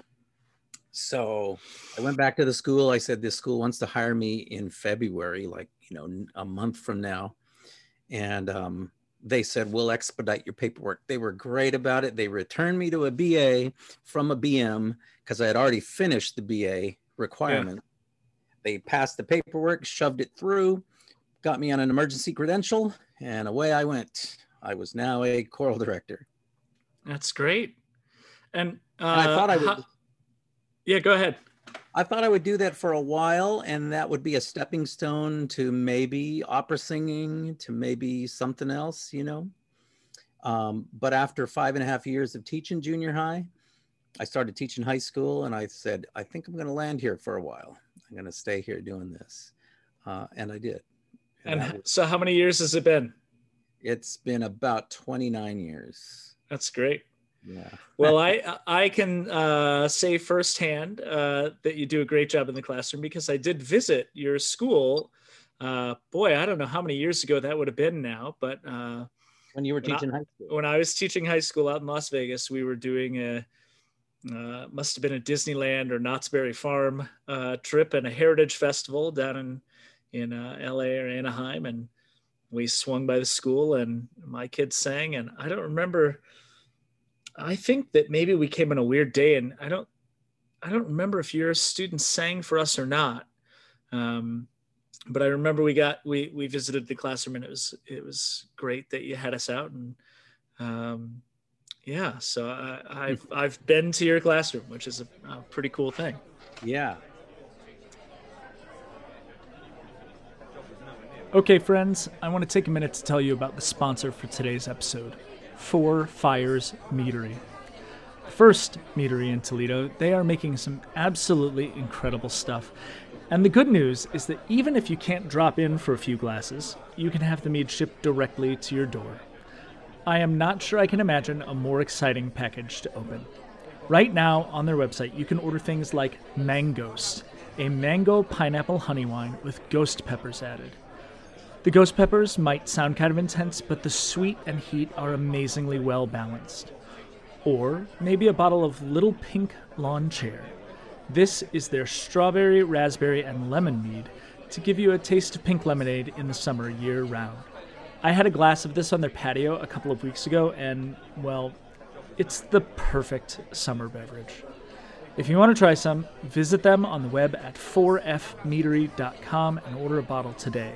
S2: So I went back to the school. I said, This school wants to hire me in February, like, you know, a month from now. And um, they said, We'll expedite your paperwork. They were great about it. They returned me to a BA from a BM because I had already finished the BA requirement. Yeah. They passed the paperwork, shoved it through, got me on an emergency credential, and away I went. I was now a choral director.
S1: That's great. And, uh,
S2: and I thought I would. How-
S1: yeah, go ahead.
S2: I thought I would do that for a while, and that would be a stepping stone to maybe opera singing, to maybe something else, you know. Um, but after five and a half years of teaching junior high, I started teaching high school, and I said, I think I'm going to land here for a while. I'm going to stay here doing this, uh, and I did.
S1: And, and was, so, how many years has it been?
S2: It's been about 29 years.
S1: That's great. Yeah. well, I I can uh, say firsthand uh, that you do a great job in the classroom because I did visit your school. Uh, boy, I don't know how many years ago that would have been now, but uh,
S2: when you were teaching I, high school.
S1: When I was teaching high school out in Las Vegas, we were doing a uh, must have been a Disneyland or Knott's Berry Farm uh, trip and a heritage festival down in in LA or Anaheim, and we swung by the school and my kids sang, and I don't remember I think that maybe we came on a weird day, and I don't, I don't remember if your students sang for us or not. Um, but I remember we got we we visited the classroom, and it was it was great that you had us out, and um, yeah. So I, I've I've been to your classroom, which is a, a pretty cool thing.
S2: Yeah.
S1: Okay, friends, I want to take a minute to tell you about the sponsor for today's episode. Four Fires Meadery. First meadery in Toledo, they are making some absolutely incredible stuff. And the good news is that even if you can't drop in for a few glasses, you can have the mead shipped directly to your door. I am not sure I can imagine a more exciting package to open. Right now, on their website, you can order things like Manghost, a mango pineapple honey wine with ghost peppers added. The ghost peppers might sound kind of intense, but the sweet and heat are amazingly well balanced. Or maybe a bottle of Little Pink Lawn Chair. This is their strawberry, raspberry, and lemon mead to give you a taste of pink lemonade in the summer year round. I had a glass of this on their patio a couple of weeks ago, and, well, it's the perfect summer beverage. If you want to try some, visit them on the web at 4fmeadery.com and order a bottle today.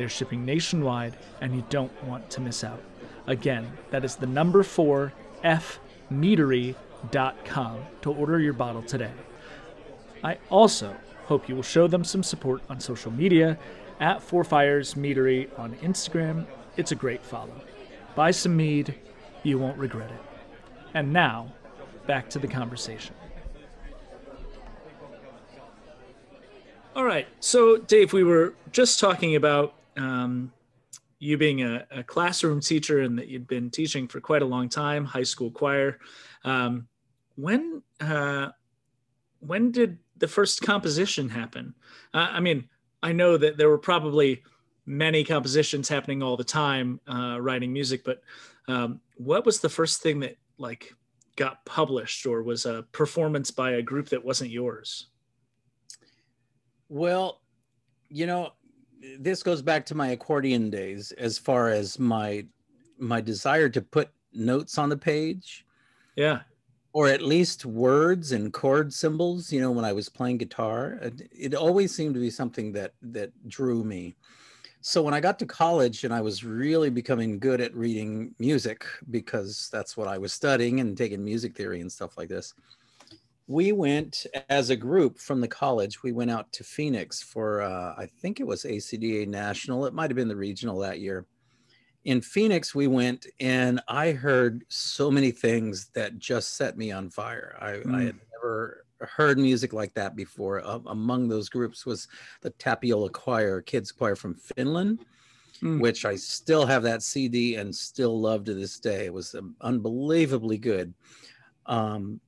S1: They're shipping nationwide, and you don't want to miss out. Again, that is the number 4fmeadery.com to order your bottle today. I also hope you will show them some support on social media at Four Fires Meadery on Instagram. It's a great follow. Buy some mead, you won't regret it. And now, back to the conversation. All right. So, Dave, we were just talking about um, you being a, a, classroom teacher and that you'd been teaching for quite a long time, high school choir. Um, when uh, when did the first composition happen? Uh, I mean, I know that there were probably many compositions happening all the time, uh, writing music, but um, what was the first thing that like got published or was a performance by a group that wasn't yours?
S2: Well, you know, this goes back to my accordion days as far as my my desire to put notes on the page.
S1: Yeah.
S2: Or at least words and chord symbols, you know, when I was playing guitar. It always seemed to be something that that drew me. So when I got to college and I was really becoming good at reading music because that's what I was studying and taking music theory and stuff like this we went as a group from the college. We went out to phoenix for uh, i think it was acda national. It might have been the regional that year. In phoenix we went and i heard so many things that just set me on fire. I, mm. I had never heard music like that before. Uh, among those groups was the tapiola choir kids choir from finland mm. which i still have that cd and still love to this day. It was um, unbelievably good. Um,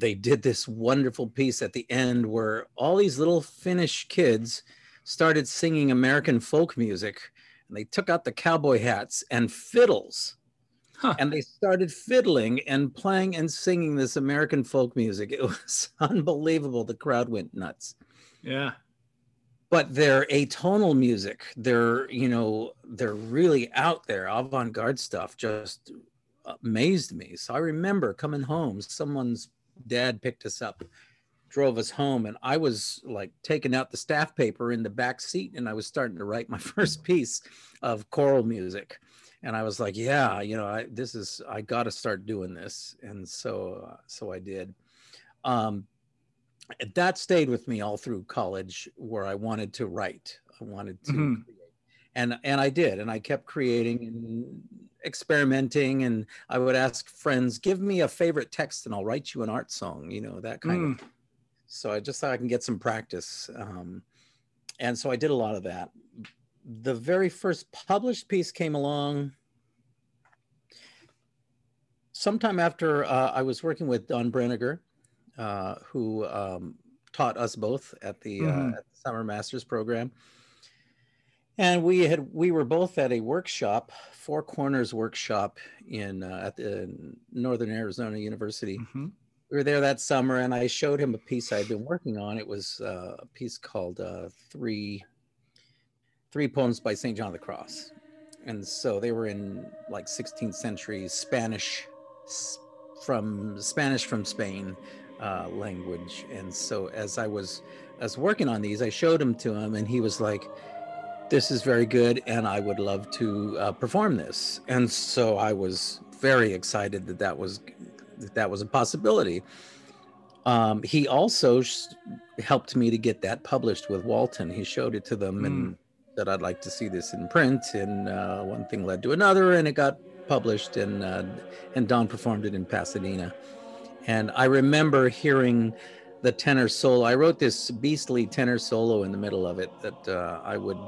S2: they did this wonderful piece at the end where all these little Finnish kids started singing American folk music and they took out the cowboy hats and fiddles. Huh. And they started fiddling and playing and singing this American folk music. It was unbelievable. The crowd went nuts.
S1: Yeah.
S2: But they're atonal music. They're, you know, they're really out there, avant garde stuff just amazed me. So I remember coming home, someone's dad picked us up drove us home and i was like taking out the staff paper in the back seat and i was starting to write my first piece of choral music. And i was like yeah you know I, this is i got to start doing this. And so uh, so i did. Um, that stayed with me all through college where i wanted to write i wanted to mm-hmm. and and i did and i kept creating and experimenting and I would ask friends, give me a favorite text and I'll write you an art song, you know, that kind mm. of. So I just thought I can get some practice. Um, and so I did a lot of that. The very first published piece came along sometime after uh, I was working with Don Brinegar, uh, who um, taught us both at the, uh, mm-hmm. uh, at the Summer Masters program and we had we were both at a workshop four corners workshop in uh, at the northern arizona university. Mm-hmm. we were there that summer and i showed him a piece i had been working on. It was uh, a piece called uh, three three poems by st john of the cross. And so they were in like 16th century spanish from spanish from spain uh, language. And so as i was as working on these i showed them to him and he was like this is very good and I would love to uh, perform this. And so I was very excited that that was that, that was a possibility. Um, he also sh- helped me to get that published with Walton. He showed it to them mm. and said, I'd like to see this in print. And uh, one thing led to another, and it got published, and, uh, and Don performed it in Pasadena. And I remember hearing the tenor solo. I wrote this beastly tenor solo in the middle of it that uh, I would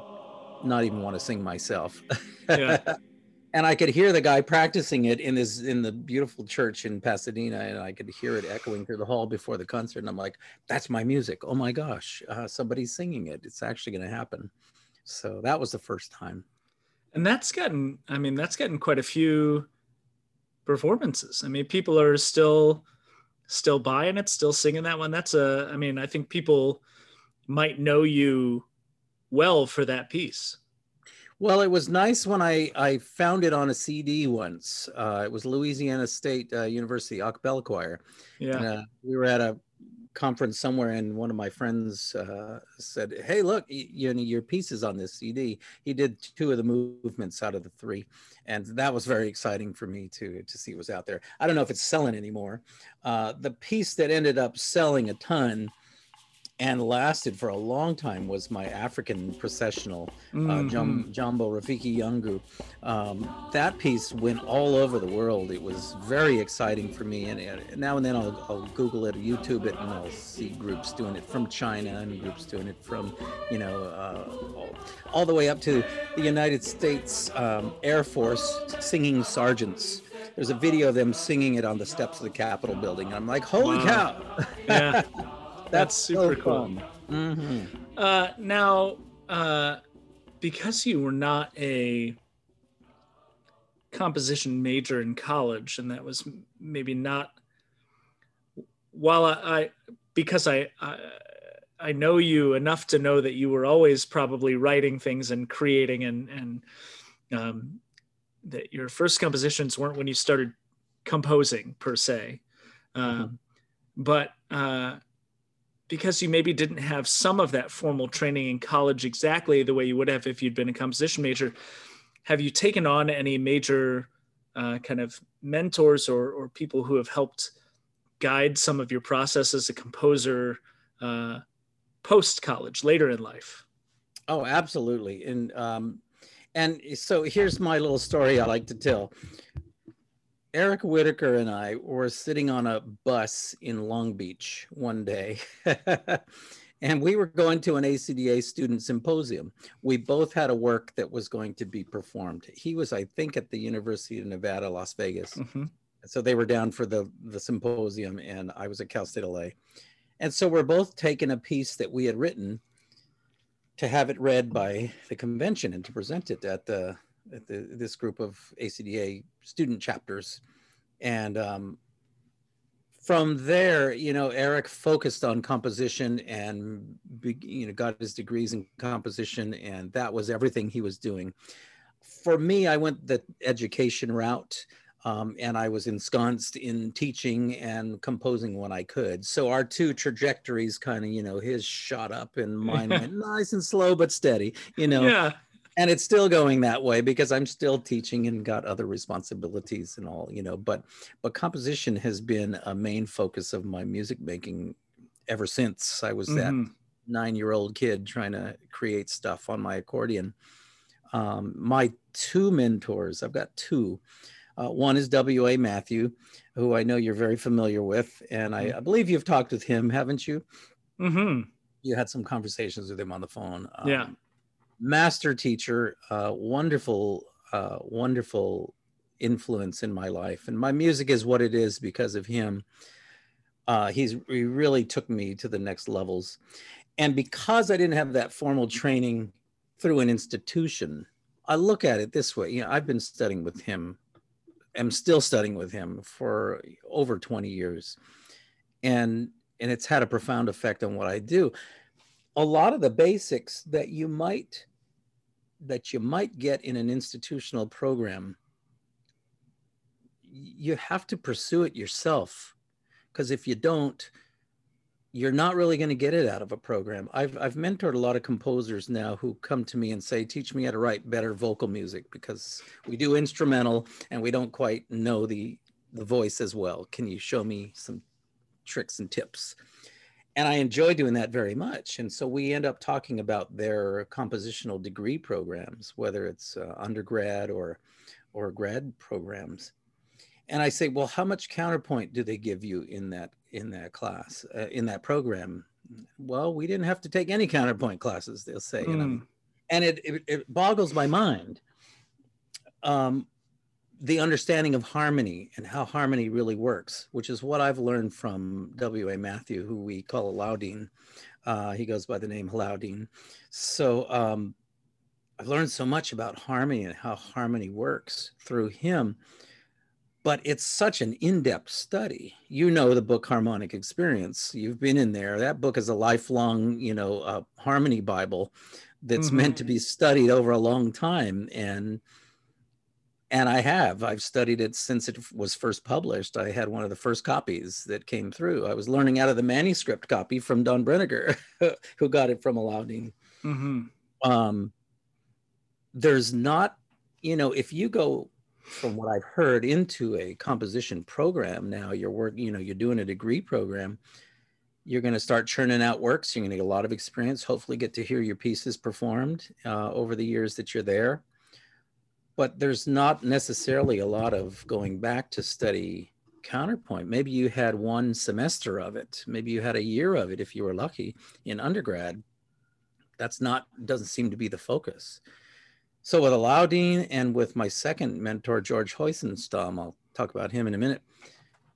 S2: not even want to sing myself. Yeah. and I could hear the guy practicing it in this in the beautiful church in Pasadena, and I could hear it echoing through the hall before the concert. And I'm like, "That's my music! Oh my gosh, uh, somebody's singing it! It's actually going to happen." So that was the first time.
S1: And that's gotten, I mean, that's gotten quite a few performances. I mean, people are still still buying it, still singing that one. That's a, I mean, I think people might know you well for that piece.
S2: Well, it was nice when I, I found it on a CD once. Uh, it was Louisiana State uh, University Acapella Choir.
S1: Yeah.
S2: Uh, we were at a conference somewhere, and one of my friends uh, said, "Hey, look, you, know your piece is on this CD." He did two of the movements out of the three, and that was very exciting for me to to see it was out there. I don't know if it's selling anymore. Uh, the piece that ended up selling a ton and lasted for a long time was my African processional, uh, mm-hmm. uh, Jambo Rafiki Young group. Um, that piece went all over the world. It was very exciting for me. And, and now and then I'll, I'll, Google it or YouTube it and I'll see groups doing it from China and groups doing it from, you know, uh, all, all, the way up to the United States um, Air Force singing sergeants there's a video of them singing it on the steps of the Capitol building. And I'm like, holy wow. cow.
S1: yeah. That's super so cool. Mm-hmm. Uh, now, uh, because you were not a composition major in college, and that was maybe not. While I, I because I, I I know you enough to know that you were always probably writing things and creating and and um, that your first compositions weren't when you started composing per se, mm-hmm. Um, but uh, because you maybe didn't have some of that formal training in college exactly the way you would have if you'd been a composition major, have you taken on any major uh, kind of mentors or, or people who have helped guide some of your process as a composer uh, post college, later in life?
S2: Oh, absolutely. And um, and so here's my little story I like to tell. Eric Whitacre and I were sitting on a bus in Long Beach one day, and we were going to an ACDA student symposium. We both had a work that was going to be performed. He was, I think, at the University of Nevada, Las Vegas. Mm-hmm. So they were down for the, the symposium, and I was at Cal State LA. And so we're both taking a piece that we had written to have it read by the convention and to present it at the the, this group of ACDA student chapters. And um, from there, you know, Eric focused on composition and, you know, got his degrees in composition, and that was everything he was doing. For me, I went the education route. Um, and I was ensconced in teaching and composing when I could. So our two trajectories kind of, you know, his shot up and mine went nice and slow but steady, you know.
S1: Yeah
S2: and it's still going that way because i'm still teaching and got other responsibilities and all you know but but composition has been a main focus of my music making ever since i was mm-hmm. that nine year old kid trying to create stuff on my accordion um, my two mentors i've got two uh, one is wa Mathieu who i know you're very familiar with and I, mm-hmm. I believe you've talked with him haven't you
S1: mm-hmm.
S2: you had some conversations with him on the phone
S1: um, yeah
S2: master teacher, uh, wonderful, uh, wonderful influence in my life. And my music is what it is because of him. Uh, he's he really took me to the next levels. And because I didn't have that formal training through an institution, I look at it this way. You know, I've been studying with him, am still studying with him for over 20 years. And and it's had a profound effect on what I do a lot of the basics that you might that you might get in an institutional program you have to pursue it yourself. Because if you don't you're not really going to get it out of a program. I've, I've mentored a lot of composers now who come to me and say teach me how to write better vocal music because we do instrumental and we don't quite know the the voice as well. Can you show me some tricks and tips and I enjoy doing that very much. And so we end up talking about their compositional degree programs, whether it's uh, undergrad or or grad programs. And I say, well, how much counterpoint do they give you in that in that class uh, in that program? Well, we didn't have to take any counterpoint classes. They'll say, mm. you know? And it, it, it boggles my mind. Um, the understanding of harmony and how harmony really works, which is what I've learned from W.A. Mathieu, who we call Allaudin. Uh, he goes by the name Allaudin. So um, I've learned so much about harmony and how harmony works through him. But it's such an in depth study. You know the book Harmonic Experience. You've been in there. That book is a lifelong, you know, uh, harmony Bible that's mm-hmm. meant to be studied over a long time. And and I have. I've studied it since it was first published. I had one of the first copies that came through. I was learning out of the manuscript copy from Don Brinegar, who got it from Allaudin. Mm-hmm. Um, there's not, you know, if you go from what I've heard into a composition program now, you're working, you know, you're doing a degree program. You're going to start churning out works. You're going to get a lot of experience. Hopefully, get to hear your pieces performed uh, over the years that you're there but there's not necessarily a lot of going back to study counterpoint. Maybe you had one semester of it. Maybe you had a year of it if you were lucky in undergrad. That's not doesn't seem to be the focus. So with Allaudin and with my second mentor George Heussenstamm, I'll talk about him in a minute.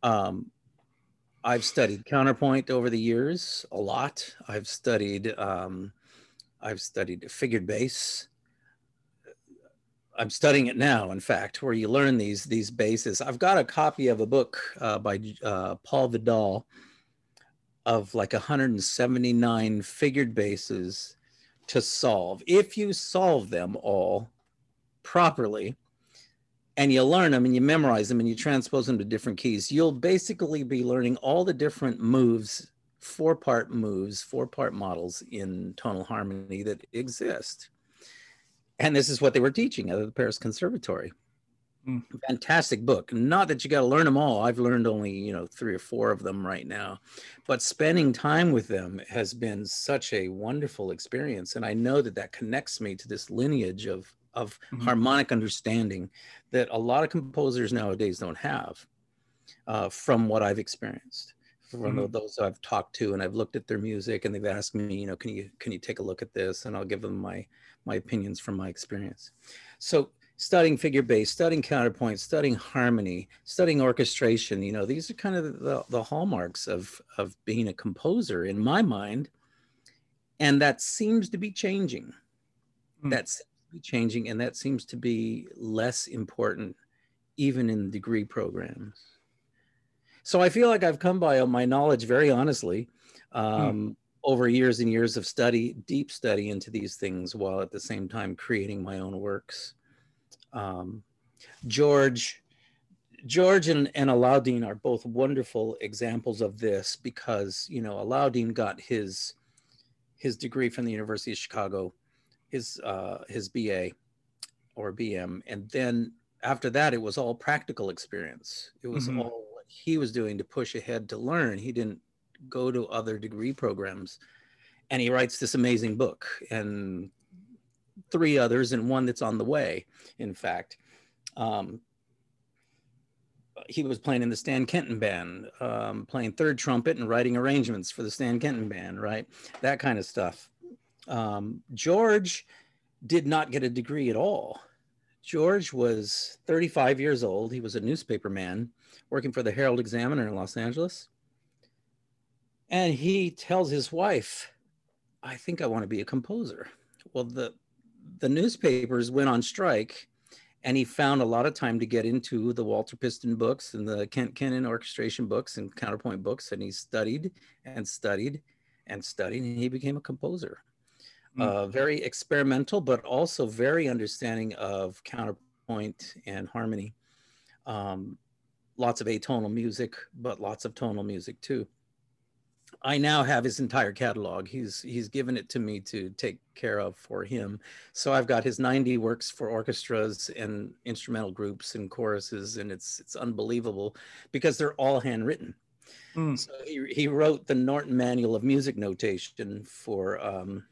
S2: Um, I've studied counterpoint over the years a lot. I've studied um, I've studied figured bass. I'm studying it now, in fact, where you learn these these bases. I've got a copy of a book uh, by uh, Paul Vidal of like 179 figured bases to solve. If you solve them all properly, and you learn them and you memorize them and you transpose them to different keys, you'll basically be learning all the different moves, four part moves, four part models in tonal harmony that exist and this is what they were teaching at the Paris Conservatory. Mm. Fantastic book. Not that you got to learn them all. I've learned only, you know, three or four of them right now. But spending time with them has been such a wonderful experience. And I know that that connects me to this lineage of, of mm-hmm. harmonic understanding that a lot of composers nowadays don't have uh, from what I've experienced. From mm-hmm. those I've talked to and I've looked at their music and they've asked me, you know, can you can you take a look at this? And I'll give them my my opinions from my experience. So studying figure bass, studying counterpoint, studying harmony, studying orchestration, you know, these are kind of the, the hallmarks of, of being a composer in my mind. And that seems to be changing. Mm. That seems to be changing, and that seems to be less important even in degree programs. So I feel like I've come by my knowledge very honestly. Hmm. Um, over years and years of study, deep study into these things, while at the same time creating my own works. Um, George, George and, and Allaudin are both wonderful examples of this because you know Allaudin got his his degree from the University of Chicago, his uh, his BA or BM, and then after that it was all practical experience. It was mm-hmm. all what he was doing to push ahead to learn. He didn't go to other degree programs. And he writes this amazing book and three others, and one that's on the way, in fact. Um, he was playing in the Stan Kenton band, um, playing third trumpet and writing arrangements for the Stan Kenton band, right? That kind of stuff. Um, George did not get a degree at all. George was 35 years old. He was a newspaper man working for the Herald Examiner in Los Angeles. And he tells his wife, I think I want to be a composer. Well, the the newspapers went on strike and he found a lot of time to get into the Walter Piston books and the Kent Kennan orchestration books and counterpoint books. And he studied and studied and studied, and he became a composer. Mm. Uh, very experimental, but also very understanding of counterpoint and harmony. Um, lots of atonal music, but lots of tonal music too. I now have his entire catalog. He's he's given it to me to take care of for him. So I've got his 90 works for orchestras and instrumental groups and choruses, and it's it's unbelievable because they're all handwritten. Mm. So he, he wrote the Norton Manual of Music Notation for um,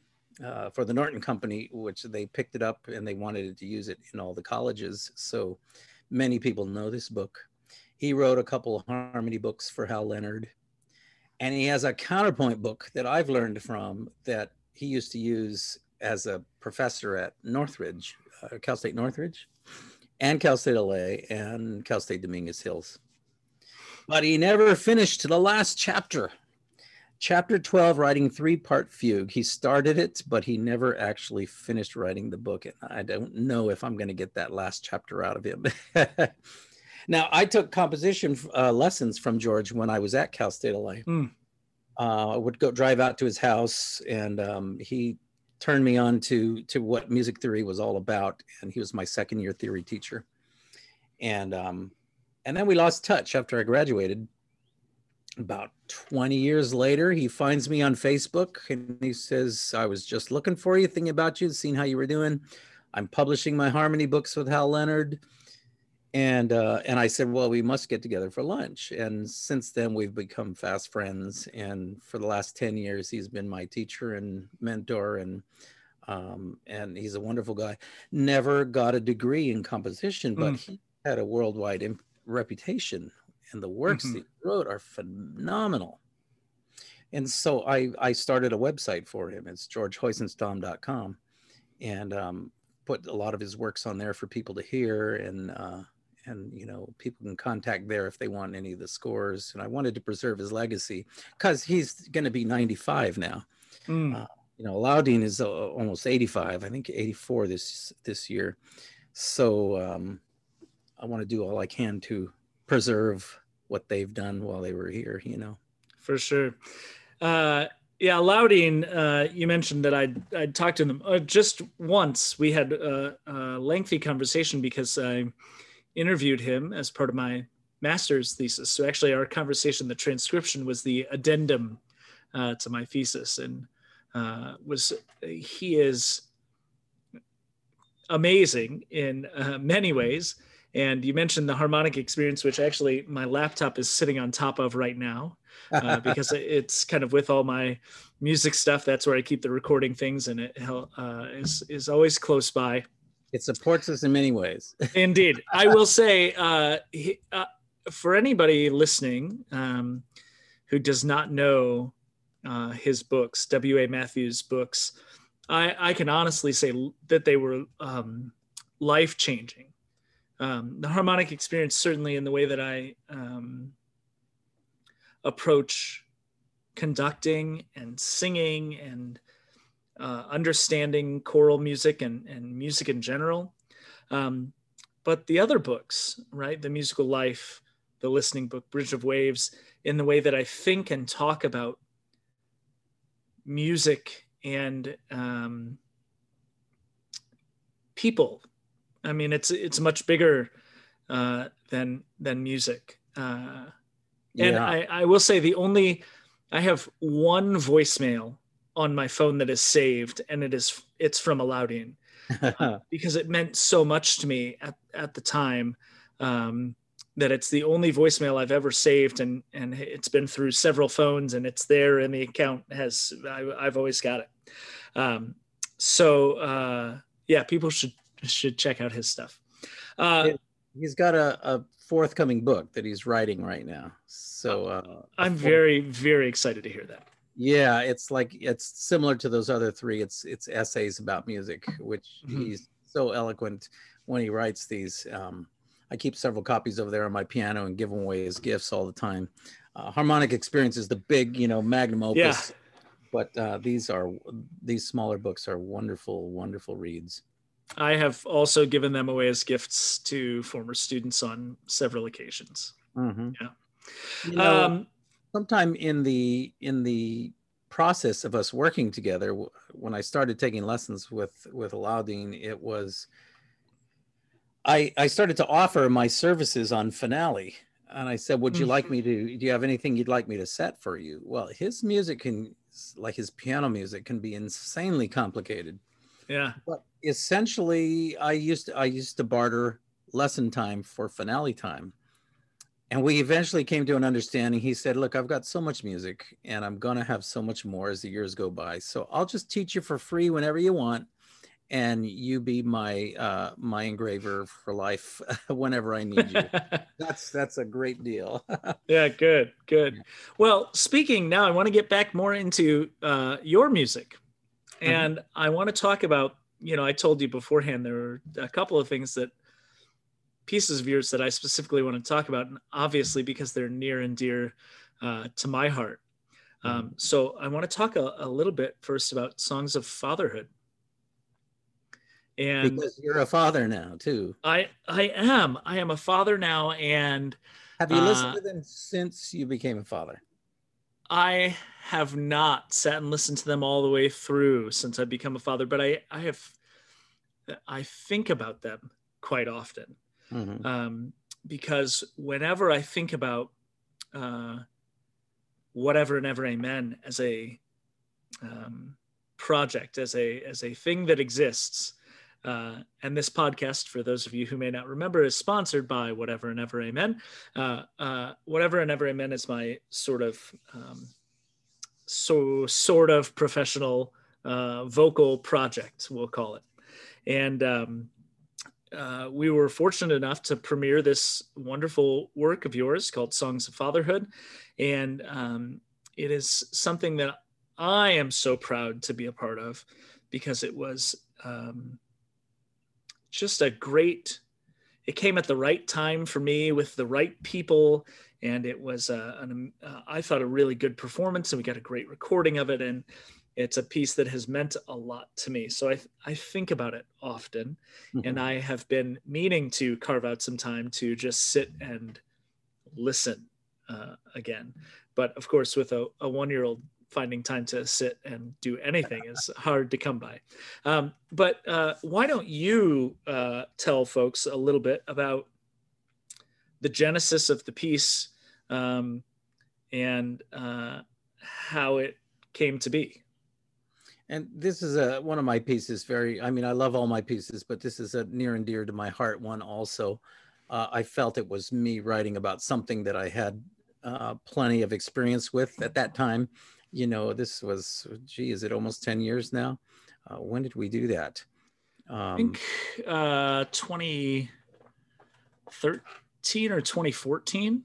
S2: uh, for the Norton Company, which they picked it up and they wanted to use it in all the colleges. So many people know this book. He wrote a couple of harmony books for Hal Leonard and he has a counterpoint book that I've learned from that he used to use as a professor at Northridge, uh, Cal State Northridge, and Cal State LA, and Cal State Dominguez Hills. But he never finished the last chapter. Chapter 12, writing three part fugue. He started it, but he never actually finished writing the book. And I don't know if I'm going to get that last chapter out of him. Now, I took composition uh, lessons from George when I was at Cal State LA. Mm. Uh, I would go drive out to his house, and um, he turned me on to to what music theory was all about. And he was my second year theory teacher. and um, and then we lost touch after I graduated. About 20 years later, he finds me on Facebook and he says, I was just looking for you, thinking about you, seeing how you were doing. I'm publishing my harmony books with Hal Leonard. And uh, and I said, well, we must get together for lunch. And since then, we've become fast friends. And for the last 10 years, he's been my teacher and mentor. And um, and he's a wonderful guy. Never got a degree in composition, but mm. he had a worldwide imp- reputation, and the works mm-hmm. he wrote are phenomenal. And so I I started a website for him. It's georgeheussenstamm.com, and um, put a lot of his works on there for people to hear and. Uh, and you know people can contact there if they want any of the scores and i wanted to preserve his legacy because he's going to be 95 now mm. uh, you know, Allaudin is uh, almost 85, I think 84 this this year. So um, I want to do all I can to preserve what they've done while they were here. You know,
S1: for sure. Uh, yeah, Allaudin, uh, you mentioned that I'd, I'd talked to them uh, just once. We had a, a, lengthy conversation because I interviewed him as part of my master's thesis. So actually, our conversation, the transcription, was the addendum uh, to my thesis, and uh, was he is amazing in uh, many ways. And you mentioned the harmonic experience, which actually my laptop is sitting on top of right now, uh, because it's kind of with all my music stuff. That's where I keep the recording things, and it uh, is is always close by.
S2: It supports us in many ways.
S1: Indeed, I will say uh, he, uh, for anybody listening um, who does not know uh, his books, W.A. Mathieu's books, I, I can honestly say that they were um, life changing. Um, the harmonic experience, certainly in the way that I um, approach conducting and singing and uh, understanding choral music and, and music in general. Um, but the other books, right? The musical life, the listening book, Bridge of Waves, in the way that I think and talk about music and um, people. I mean, it's it's much bigger uh, than than music. Uh, and yeah. I, I will say the only I have one voicemail on my phone that is saved, and it is it's from Allaudin uh, because it meant so much to me at at the time. Um, that it's the only voicemail I've ever saved, and and it's been through several phones, and it's there, and the account has I, have always got it. Um, so uh, yeah, people should should check out his stuff. Uh,
S2: he's got a, a, forthcoming book that he's writing right now. So uh,
S1: I'm very very excited to hear that.
S2: Yeah, it's like it's similar to those other three. It's it's essays about music, which mm-hmm. he's so eloquent when he writes these. Um, I keep several copies over there on my piano and give them away as gifts all the time. Uh, Harmonic Experience is the big, you know, magnum opus. Yeah. But uh, these are these smaller books are wonderful, wonderful reads.
S1: I have also given them away as gifts to former students on several occasions. Mm-hmm. Yeah.
S2: You know, um, sometime in the in the process of us working together, when I started taking lessons with with Allaudin, it was I, I started to offer my services on Finale. And I said, Would you like mm-hmm. me to? Do you have anything you'd like me to set for you? Well, his music can, like his piano music, can be insanely complicated.
S1: Yeah.
S2: But essentially, I used to, I used to barter lesson time for finale time. And we eventually came to an understanding. He said, Look, I've got so much music and I'm going to have so much more as the years go by. So I'll just teach you for free whenever you want and you be my uh, my engraver for life whenever I need you. that's that's a great deal.
S1: yeah, good, good. Well, speaking now, I want to get back more into uh, your music, mm-hmm. and mm-hmm. I want to talk about. You know, I told you beforehand there were a couple of things that pieces of yours that I specifically want to talk about, and obviously because they're near and dear uh, to my heart. Um, mm-hmm. so I want to talk a, a little bit first about songs of fatherhood. And
S2: because you're a father now too.
S1: I i am. I am a father now and
S2: have you uh, listened to them since you became a father?
S1: I have not sat and listened to them all the way through since i've become a father but i i have i think about them quite often mm-hmm. um, because whenever I think about uh, whatever and ever amen as a um, project, as a as a thing that exists, uh, and this podcast, for those of you who may not remember, is sponsored by Whatever and Ever Amen. Uh, uh, Whatever and Ever Amen is my sort of um, so sort of professional uh, vocal project, we'll call it. And um, uh, we were fortunate enough to premiere this wonderful work of yours called Songs of Fatherhood. And um, it is something that I am so proud to be a part of because it was um, just a great, it came at the right time for me with the right people. And it was, uh, an, uh, I thought, a really good performance. And we got a great recording of it. And it's a piece that has meant a lot to me. So I, I think about it often, mm-hmm. and I have been meaning to carve out some time to just sit and listen uh, again. But of course, with a, a one year old, finding time to sit and do anything is hard to come by. Um, but uh, why don't you uh, tell folks a little bit about the genesis of the piece um, and uh, how it came to be?
S2: And this is a one of my pieces. Very, I mean, I love all my pieces, but this is a near and dear to my heart one. Also, uh, I felt it was me writing about something that I had uh, plenty of experience with at that time. You know, this was, gee, is it almost ten years now? Uh, when did we do that?
S1: Um, I think uh, 2013 or 2014.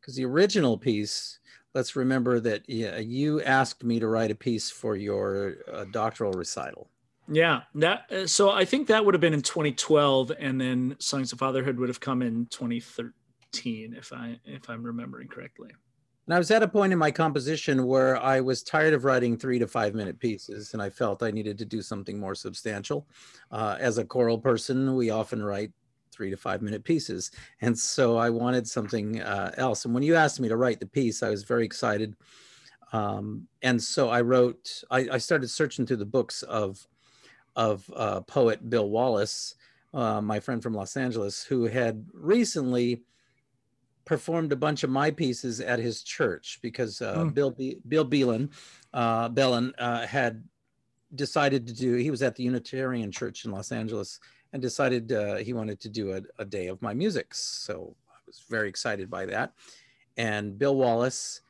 S2: Because the original piece let's remember that yeah, you asked me to write a piece for your uh, doctoral recital.
S1: Yeah, that uh, so I think that would have been in 2012, and then Songs of Fatherhood would have come in 2013, if I if I'm remembering correctly.
S2: And I was at a point in my composition where I was tired of writing three to five minute pieces, and I felt I needed to do something more substantial. Uh, as a choral person, we often write three to five minute pieces. And so I wanted something uh, else. And when you asked me to write the piece, I was very excited. Um, and so I wrote, I, I, started searching through the books of, of uh, poet Bill Wallace, uh, my friend from Los Angeles, who had recently performed a bunch of my pieces at his church because mm. Bill, Be- Bill Beelin, uh, Bellin uh, had decided to do, he was at the Unitarian Church in Los Angeles and decided uh, he wanted to do a, a, day of my music. So I was very excited by that. And Bill Wallace,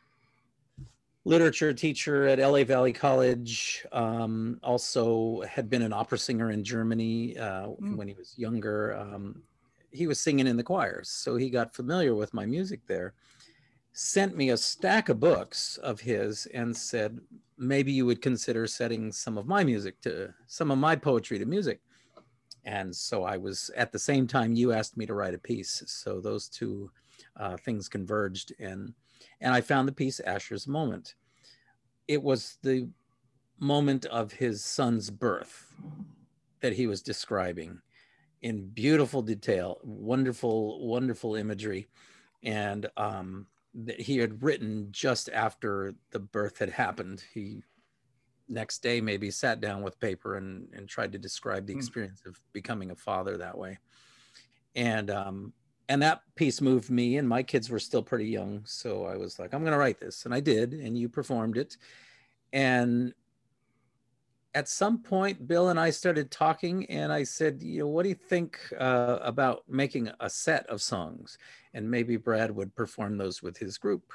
S2: literature teacher at LA Valley College, um, also had been an opera singer in Germany uh, mm. when he was younger. Um, he was singing in the choirs, so he got familiar with my music there. Sent me a stack of books of his and said, maybe you would consider setting some of my music to some of my poetry to music and so I was at the same time you asked me to write a piece. So those two uh, things converged, and and I found the piece Asher's Moment. It was the moment of his son's birth that he was describing in beautiful detail, wonderful, wonderful imagery, and um, that he had written just after the birth had happened. He next day maybe sat down with paper and, and tried to describe the hmm. experience of becoming a father that way. And um and that piece moved me and my kids were still pretty young so i was like i'm going to write this and i did and you performed it. And at some point bill and i started talking and i said you know what do you think uh, about making a set of songs? And maybe brad would perform those with his group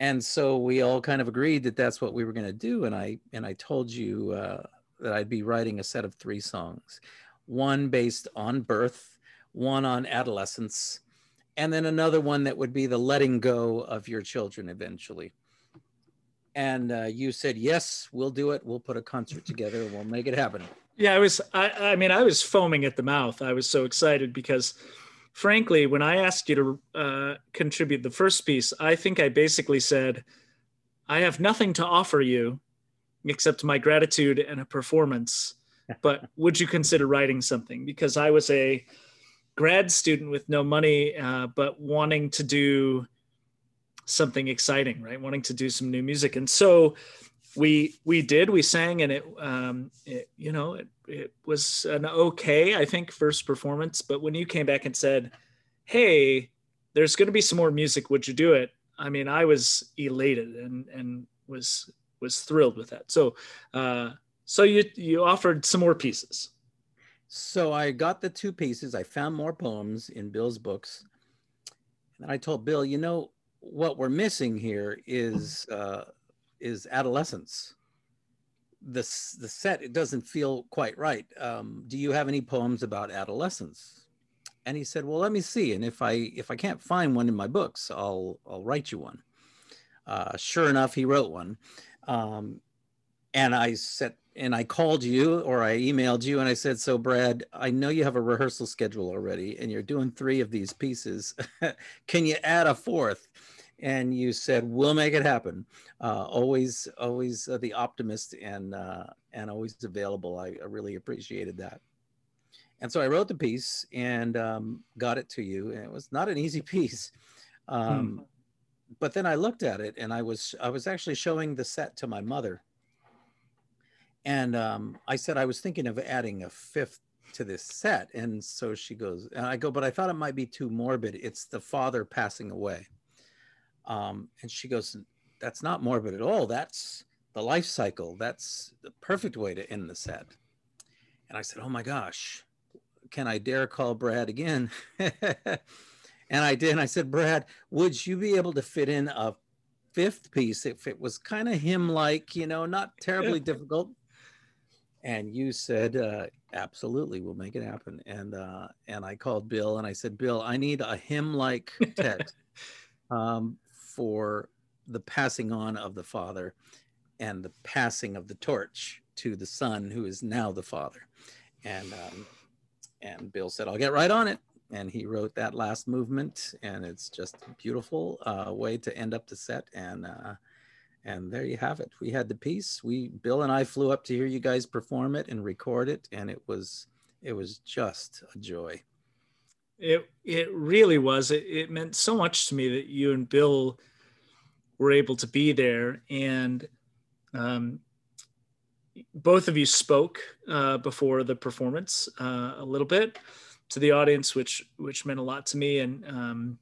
S2: and so we all kind of agreed that that's what we were going to do and i and i told you uh, that i'd be writing a set of three songs one based on birth one on adolescence and then another one that would be the letting go of your children eventually. And uh, you said yes we'll do it. We'll put a concert together. We'll make it happen.
S1: Yeah i was I, I mean i was foaming at the mouth. I was so excited because frankly, when I asked you to uh, contribute the first piece, I think I basically said, I have nothing to offer you except my gratitude and a performance. But would you consider writing something? Because I was a grad student with no money, uh, but wanting to do something exciting, right? Wanting to do some new music. And so we we did we sang and it, um, it you know it, it was an okay i think first performance. But when you came back and said hey there's going to be some more music would you do it? I mean i was elated and and was was thrilled with that. So uh so you you offered some more pieces.
S2: So i got the two pieces. I found more poems in bill's books. And i told bill you know what we're missing here is uh is adolescence. The, the set, it doesn't feel quite right. Um, do you have any poems about adolescence? And he said, well, let me see. And if I, if I can't find one in my books, I'll, I'll write you one. Uh, sure enough, he wrote one. Um, and I said, and I called you or I emailed you and I said, So, Brad, I know you have a rehearsal schedule already and you're doing three of these pieces. Can you add a fourth? And you said we'll make it happen. Uh, always always uh, the optimist and uh, and always available. I, I, really appreciated that. And so i wrote the piece and um, got it to you and it was not an easy piece. Um, hmm. but then i looked at it and i was i was actually showing the set to my mother. And um, i said i was thinking of adding a fifth to this set. And so she goes and i go but i thought it might be too morbid. It's the father passing away um, and she goes, That's not morbid at all. That's the life cycle. That's the perfect way to end the set. And I said, Oh my gosh, can I dare call Brad again? and I did. And I said, Brad, would you be able to fit in a fifth piece if it was kind of him like, you know, not terribly difficult? And you said, uh, absolutely, we'll make it happen. And uh, and I called Bill and I said, Bill, I need a hymn like text um, for the passing on of the father and the passing of the torch to the son who is now the father. And um, and bill said i'll get right on it. And he wrote that last movement and it's just a beautiful uh, way to end up the set. And uh, and there you have it. We had the piece. We bill and i flew up to hear you guys perform it and record it and it was it was just a joy
S1: it it really was. It, it meant so much to me that you and Bill were able to be there, and um, both of you spoke uh, before the performance uh, a little bit to the audience, which which meant a lot to me. And um,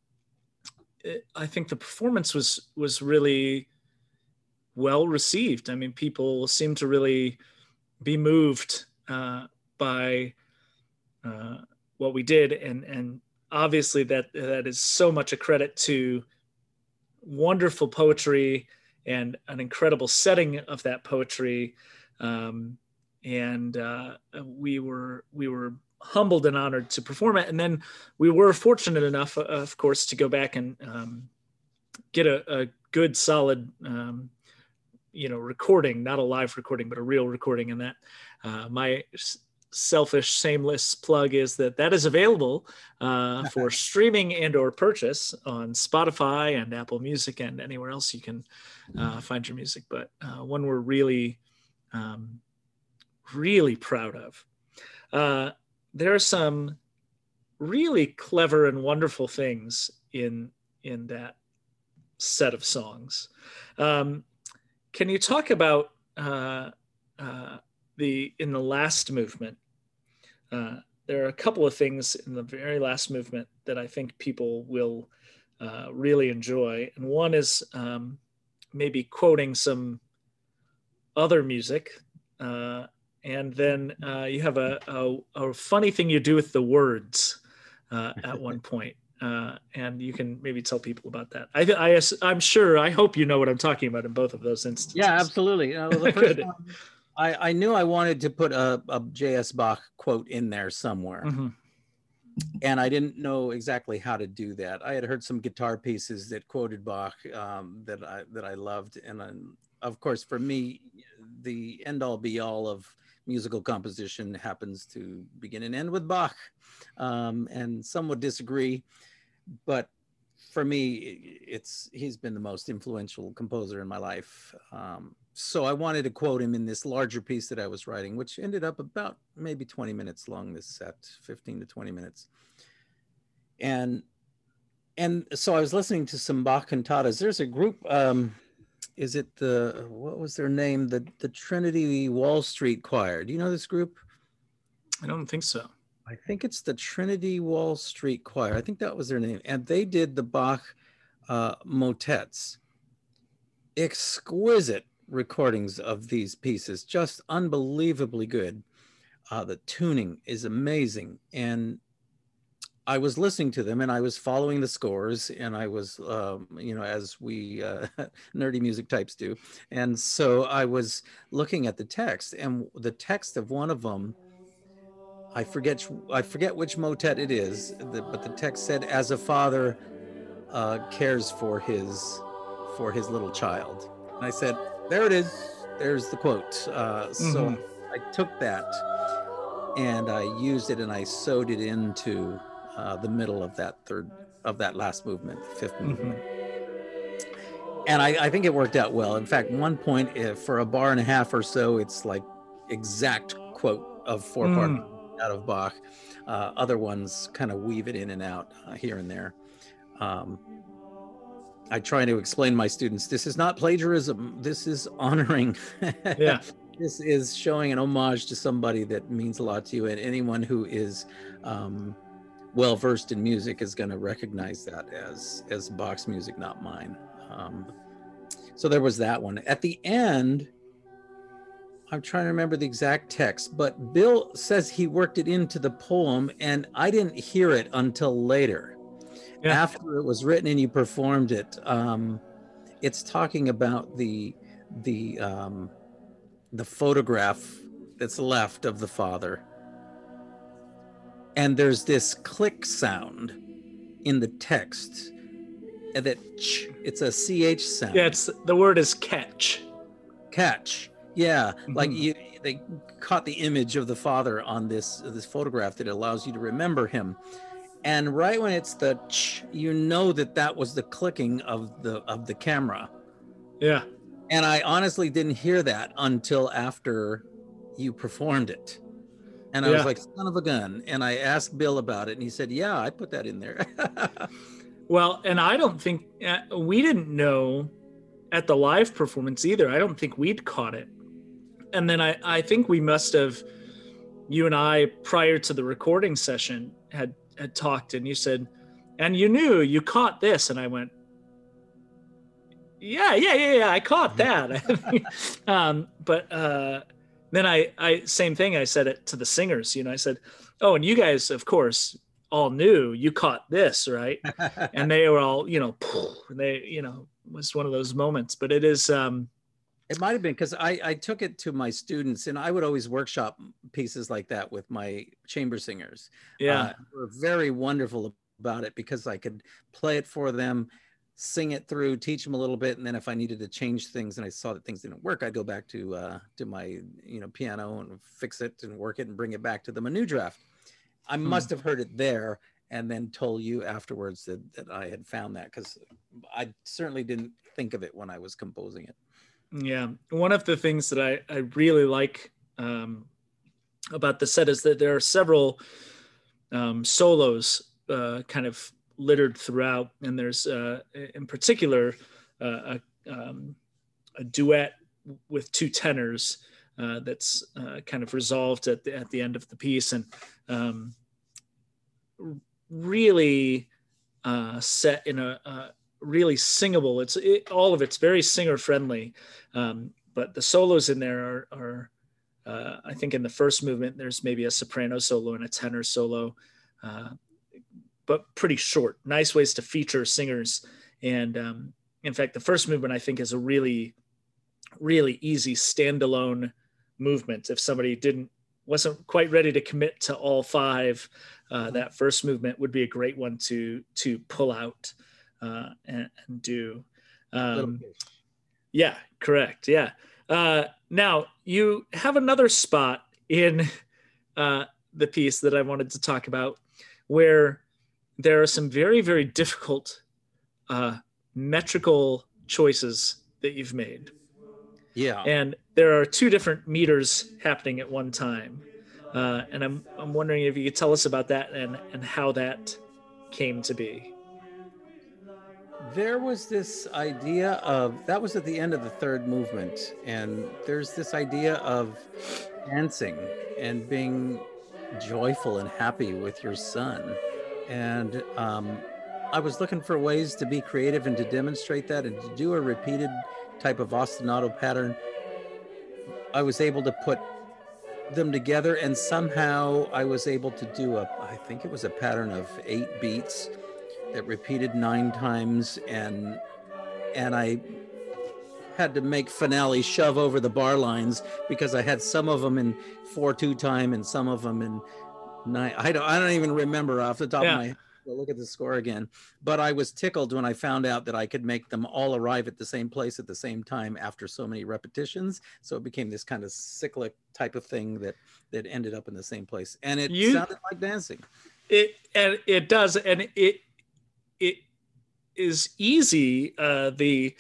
S1: it, I think the performance was was really well received. I mean, people seemed to really be moved uh, by uh, what we did and and obviously that that is so much a credit to wonderful poetry and an incredible setting of that poetry. Um, and uh, we were we were humbled and honored to perform it. And then we were fortunate enough of course to go back and um, get a, a, good solid um, you know recording not a live recording but a real recording and that. Uh, my selfish shameless plug is that that is available uh, for streaming and or purchase on spotify and apple music and anywhere else you can uh, find your music. But uh, one we're really um, really proud of. Uh, there are some really clever and wonderful things in in that set of songs. Um, can you talk about uh, uh, the in the last movement, uh, there are a couple of things in the very last movement that I think people will uh, really enjoy, and one is um, maybe quoting some other music, uh, and then uh, you have a, a, a, funny thing you do with the words uh, at one point. Uh, and you can maybe tell people about that. I, I, I'm sure. I hope you know what I'm talking about in both of those instances.
S2: Yeah, absolutely. The first one, I, I knew I wanted to put a, a J.S. Bach quote in there somewhere. Mm-hmm. And I didn't know exactly how to do that. I had heard some guitar pieces that quoted Bach um, that I that I loved, and um, of course, for me, the end all be all of musical composition happens to begin and end with Bach. Um, and some would disagree, but for me, it's he's been the most influential composer in my life. Um, so I wanted to quote him in this larger piece that I was writing, which ended up about maybe 20 minutes long. This set, 15 to 20 minutes, and and so I was listening to some Bach cantatas. There's a group um, is it the what was their name? The the Trinity Wall Street Choir. Do you know this group?
S1: I don't think so.
S2: I think it's the Trinity Wall Street Choir. I think that was their name, and they did the Bach uh, motets. Exquisite recordings of these pieces, just unbelievably good. Uh, the tuning is amazing, and I was listening to them and I was following the scores and I was, um, you know, as we uh, nerdy music types do. And so I was looking at the text and the text of one of them, I forget, I forget which motet it is, but the text said, as a father uh, cares for his, for his little child. And I said, there it is. There's the quote. Uh, mm-hmm. So I took that and I used it and I sewed it into uh, the middle of that third of that last movement, the 5th mm-hmm. movement. And I, I, think it worked out well. In fact, one point if, for a bar and a half or so, it's like exact quote of four mm. part out of Bach. Uh, other ones kind of weave it in and out uh, here and there. Um, I try to explain to my students this is not plagiarism. This is honoring.
S1: Yeah.
S2: this is showing an homage to somebody that means a lot to you, and anyone who is um, well versed in music is going to recognize that as as Bach's music, not mine. Um, so there was that one. At the end, I'm trying to remember the exact text, but Bill says he worked it into the poem, and I didn't hear it until later. Yeah. After it was written and you performed it, um, it's talking about the the um, the photograph that's left of the father and there's this click sound in the text and that ch, it's a ch sound.
S1: Yeah, it's the word is catch.
S2: Catch. Yeah, mm-hmm. like you, they caught the image of the father on this this photograph that allows you to remember him. And right when it's the ch, you know that that was the clicking of the of the camera.
S1: Yeah.
S2: And I honestly didn't hear that until after you performed it. And I yeah. was like, son of a gun. And I asked Bill about it, and he said, yeah, I put that in there.
S1: well, and I don't think uh, we didn't know at the live performance either. I don't think we'd caught it. And then I, I think we must have, you and I, prior to the recording session, had had talked, and you said, and you knew you caught this, and I went, yeah, yeah, yeah, yeah, I caught mm-hmm. that. um, but uh, then I, I same thing. I said it to the singers. You know, I said, "Oh, and you guys, of course, all knew you caught this, right?" and they were all, you know, they, you know, was one of those moments. But it is. um
S2: It might have been because I I took it to my students, and I would always workshop pieces like that with my chamber singers.
S1: Yeah, uh,
S2: were very wonderful about it because I could play it for them sing it through, teach them a little bit, and then if I needed to change things and I saw that things didn't work, I'd go back to uh, to my you know piano and fix it and work it and bring it back to them a new draft. I hmm. must have heard it there and then told you afterwards that, that I had found that because I certainly didn't think of it when I was composing it.
S1: Yeah, one of the things that I I really like um, about the set is that there are several um, solos uh, kind of littered throughout. And there's, uh, in particular, uh, a, um, a, duet with two tenors uh, that's uh, kind of resolved at the, at the end of the piece and um, really uh, set in a, really singable. It's it, all of it's very singer friendly, um, but the solos in there are, are uh, I think in the first movement there's maybe a soprano solo and a tenor solo. Uh, but pretty short. Nice ways to feature singers. And um, in fact, the first movement I think is a really, really easy standalone movement. If somebody didn't wasn't quite ready to commit to all five, uh, mm-hmm. that first movement would be a great one to to pull out uh, and, and, do. Um, yeah, correct. Yeah. Uh, now you have another spot in uh, the piece that I wanted to talk about where there are some very, very difficult uh, metrical choices that you've made.
S2: Yeah.
S1: And there are two different meters happening at one time. Uh, and I'm, I'm wondering if you could tell us about that and, and how that came to be.
S2: There was this idea of that was at the end of the third movement and there's this idea of dancing and being joyful and happy with your son. And um, i was looking for ways to be creative and to demonstrate that and to do a repeated type of ostinato pattern. I was able to put them together and somehow i was able to do a i think it was a pattern of eight beats that repeated nine times and and I had to make finale shove over the bar lines because I had some of them in four two time and some of them in nine. I don't I don't even remember off the top yeah. of my head. Look at the score again. But I was tickled when I found out that I could make them all arrive at the same place at the same time after so many repetitions. So it became this kind of cyclic type of thing that that ended up in the same place, and it you, sounded like dancing.
S1: It and it does, and it it is easy uh, the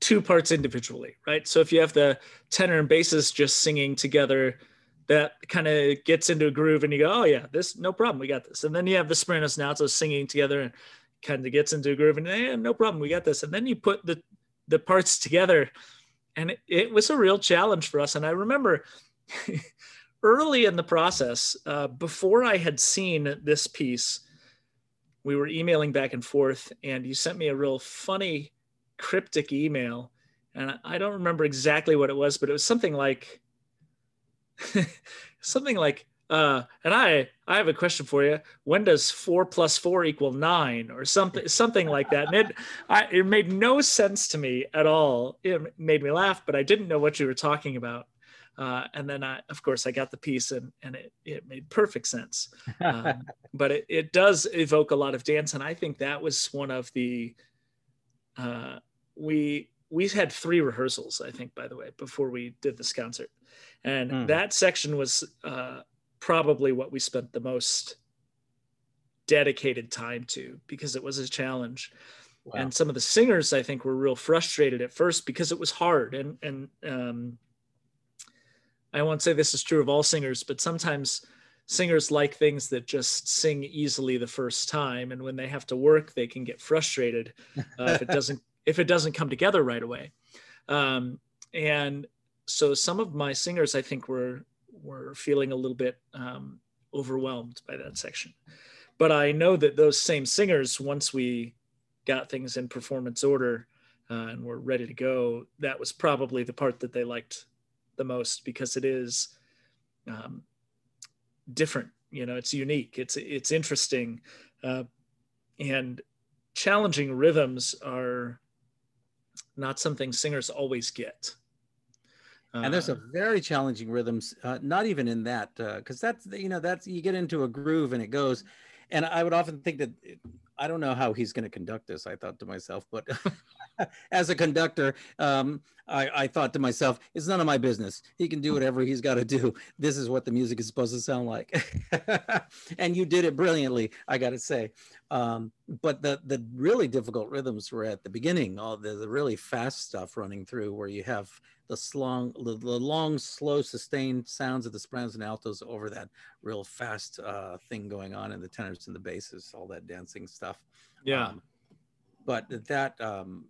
S1: two parts individually, right? So if you have the tenor and basses just singing together, that kind of gets into a groove, and you go, "Oh yeah, this no problem, we got this." And then you have the sopranos and altos singing together, and kind of gets into a groove, and hey, no problem, we got this. And then you put the the parts together, and it, it was a real challenge for us. And I remember. early in the process, uh, before I had seen this piece, we were emailing back and forth, and you sent me a real funny, cryptic email. And I don't remember exactly what it was, but it was something like, something like, uh, and I, I have a question for you. When does four plus four equal nine, or something, something like that? And it, I, it made no sense to me at all. It made me laugh, but I didn't know what you were talking about. Uh, and then I, of course, I got the piece and, and it, it made perfect sense. Um, but it, it does evoke a lot of dance. And I think that was one of the, uh, we, we had three rehearsals, I think, by the way, before we did this concert. And mm. that section was uh, probably what we spent the most dedicated time to because it was a challenge. Wow. And some of the singers, I think, were real frustrated at first because it was hard. And, and, um, I won't say this is true of all singers, but sometimes singers like things that just sing easily the first time, and when they have to work, they can get frustrated uh, if it doesn't if it doesn't come together right away. Um, and so some of my singers, I think, were were feeling a little bit um, overwhelmed by that section. But I know that those same singers, once we got things in performance order uh, and were ready to go, that was probably the part that they liked the most because it is um, different. You know, it's unique. It's it's interesting, uh, and challenging rhythms are not something singers always get.
S2: and there's a uh, very challenging rhythms, uh, not even in that, because uh, that's you know that's you get into a groove and it goes, and I would often think that I don't know how he's going to conduct this. I thought to myself, but as a conductor, um, I, I, thought to myself, it's none of my business. He can do whatever he's got to do. This is what the music is supposed to sound like, and you did it brilliantly. I got to say, um, but the the really difficult rhythms were at the beginning. All the, the really fast stuff running through, where you have the long, the, the long, slow, sustained sounds of the sopranos and altos over that real fast uh, thing going on in the tenors and the basses, all that dancing stuff.
S1: Yeah. Um,
S2: but that um,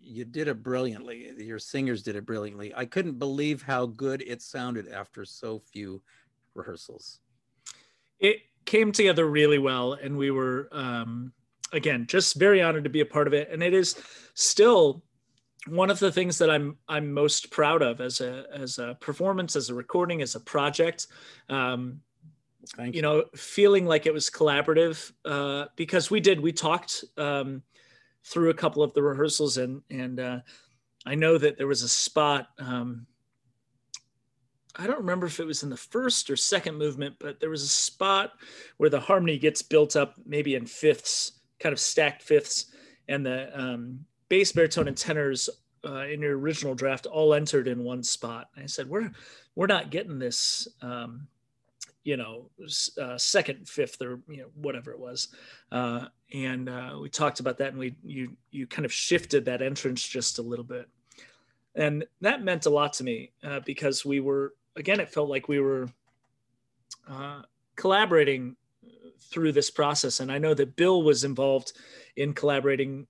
S2: you did it brilliantly. Your singers did it brilliantly. I couldn't believe how good it sounded after so few rehearsals.
S1: It came together really well, and we were um, again just very honored to be a part of it. And it is still one of the things that I'm I'm most proud of as a as a performance, as a recording, as a project. Um, you. you. know, feeling like it was collaborative uh, because we did. We talked um, through a couple of the rehearsals, and and uh, I know that there was a spot. Um, I don't remember if it was in the first or second movement, but there was a spot where the harmony gets built up, maybe in fifths, kind of stacked fifths, and the um, bass, baritone, and tenors uh, in your original draft all entered in one spot. And I said, we're we're not getting this, um, you know, uh, second, fifth, or you know, whatever it was. Uh, and uh, we talked about that, and we you you kind of shifted that entrance just a little bit, and that meant a lot to me uh, because we were again, it felt like we were uh, collaborating through this process, and I know that Bill was involved in collaborating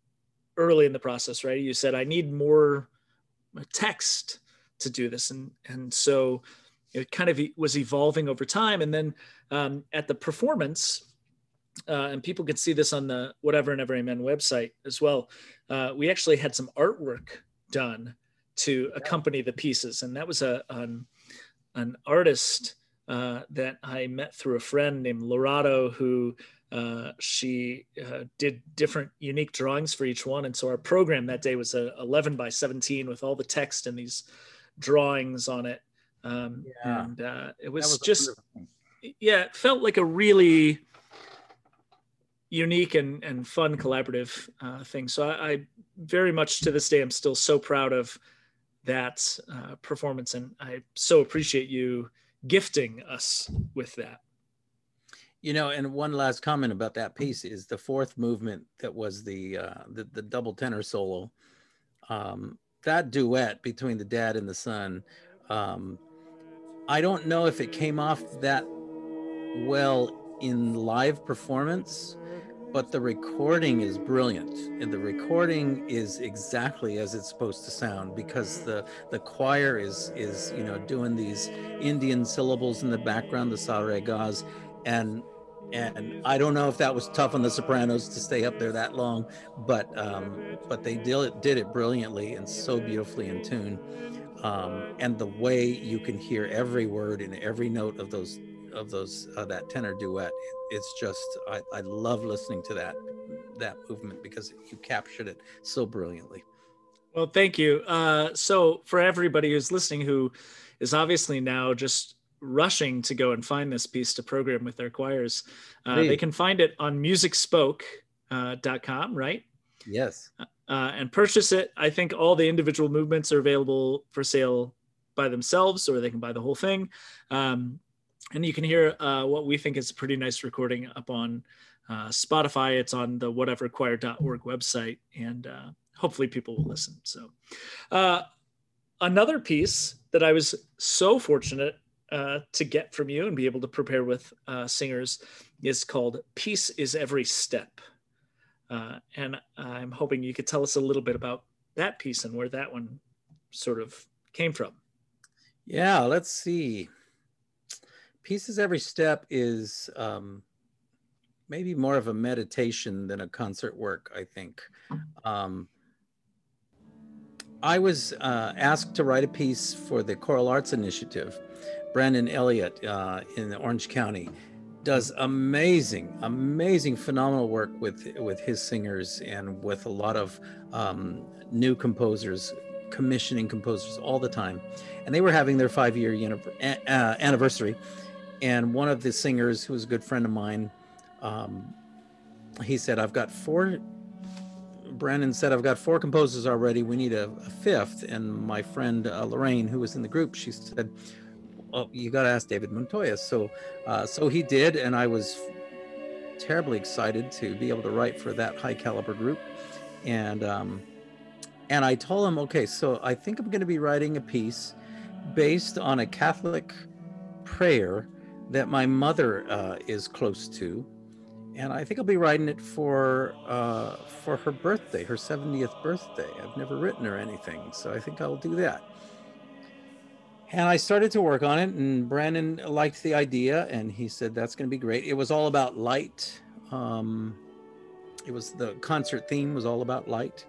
S1: early in the process, right? You said I need more text to do this, and and so it kind of was evolving over time. And then um, at the performance, uh, and people can see this on the Whatever and Ever Amen website as well. Uh, we actually had some artwork done to accompany the pieces, and that was a an, an artist uh, that I met through a friend named Lorado who uh, she uh, did different unique drawings for each one. And so our program that day was a 11 by 17 with all the text and these drawings on it. Um, yeah. And uh, it was, was just, yeah, it felt like a really unique and, and fun collaborative uh, thing. So I, I, very much to this day, I'm still so proud of that uh, performance. And I so appreciate you gifting us with that.
S2: You know, and one last comment about that piece is the fourth movement that was the uh, the, the double tenor solo. Um, that duet between the dad and the son, um, I don't know if it came off that well in live performance, but the recording is brilliant, and the recording is exactly as it's supposed to sound because the the choir is is you know doing these Indian syllables in the background, the sa re and and I don't know if that was tough on the Sopranos to stay up there that long, but um, but they did it, did it brilliantly and so beautifully in tune. Um, and the way you can hear every word and every note of those of those uh, that tenor duet, it's just I, I love listening to that that movement because you captured it so brilliantly.
S1: Well, thank you. Uh, so for everybody who's listening, who is obviously now just rushing to go and find this piece to program with their choirs. Uh, they can find it on musicspoke.com, uh, right?
S2: Yes.
S1: Uh, and purchase it. I think all the individual movements are available for sale by themselves, or they can buy the whole thing. Um, and you can hear uh, what we think is a pretty nice recording up on uh, Spotify. It's on the whateverchoir.org website, and uh, hopefully people will listen. So, uh, another piece that I was so fortunate uh, to get from you and be able to prepare with uh, singers is called Peace is Every Step. Uh, and I'm hoping you could tell us a little bit about that piece and where that one sort of came from.
S2: Yeah, let's see. Peace is Every Step is um, maybe more of a meditation than a concert work, I think. Um, I was uh, asked to write a piece for the Choral Arts Initiative Brandon Elliott uh, in Orange County does amazing, amazing, phenomenal work with with his singers and with a lot of um, new composers, commissioning composers all the time. And they were having their five year uh, anniversary. And one of the singers, who was a good friend of mine, um, he said, "I've got four Brandon said, I've got four composers already. We need a, a fifth. And my friend uh, Lorraine, who was in the group, she said, oh, you got to ask David Montoya. So, uh, so he did, and I was terribly excited to be able to write for that high caliber group. And um, and I told him, okay, so I think I'm going to be writing a piece based on a Catholic prayer that my mother uh, is close to, and I think I'll be writing it for uh, for her birthday, her 70th birthday. I've never written her anything, so I think I'll do that and I started to work on it, and Brandon liked the idea, and he said that's going to be great. It was all about light. Um, it was the concert theme was all about light,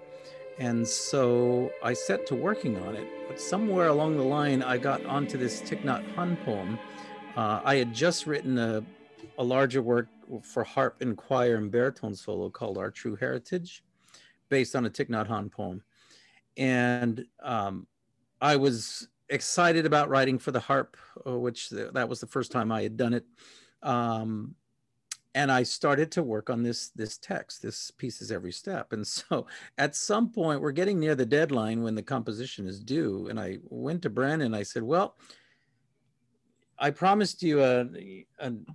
S2: and so I set to working on it. But somewhere along the line, I got onto this Thich Nhat Hanh poem. Uh, I had just written a, a larger work for harp and choir and baritone solo called Our True Heritage, based on a Thich Nhat Hanh poem, and um, I was excited about writing for the harp, uh, which that was the first time I had done it. Um, and I started to work on this this text. This piece is every step. And so at some point, we're getting near the deadline when the composition is due. And I went to Brandon. I said, "Well, I promised you a, an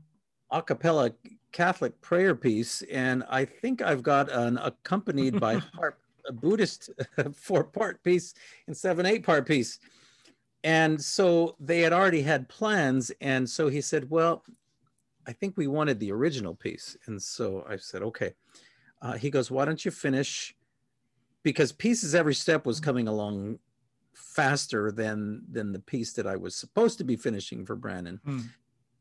S2: a cappella Catholic prayer piece, and I think I've got an accompanied by harp a Buddhist four part piece and seven, eight part piece." And so they had already had plans and so he said well i think we wanted the original piece and so i said okay uh, he goes why don't you finish because Peace is Every Step was coming along faster than than the piece that I was supposed to be finishing for Brandon. Mm.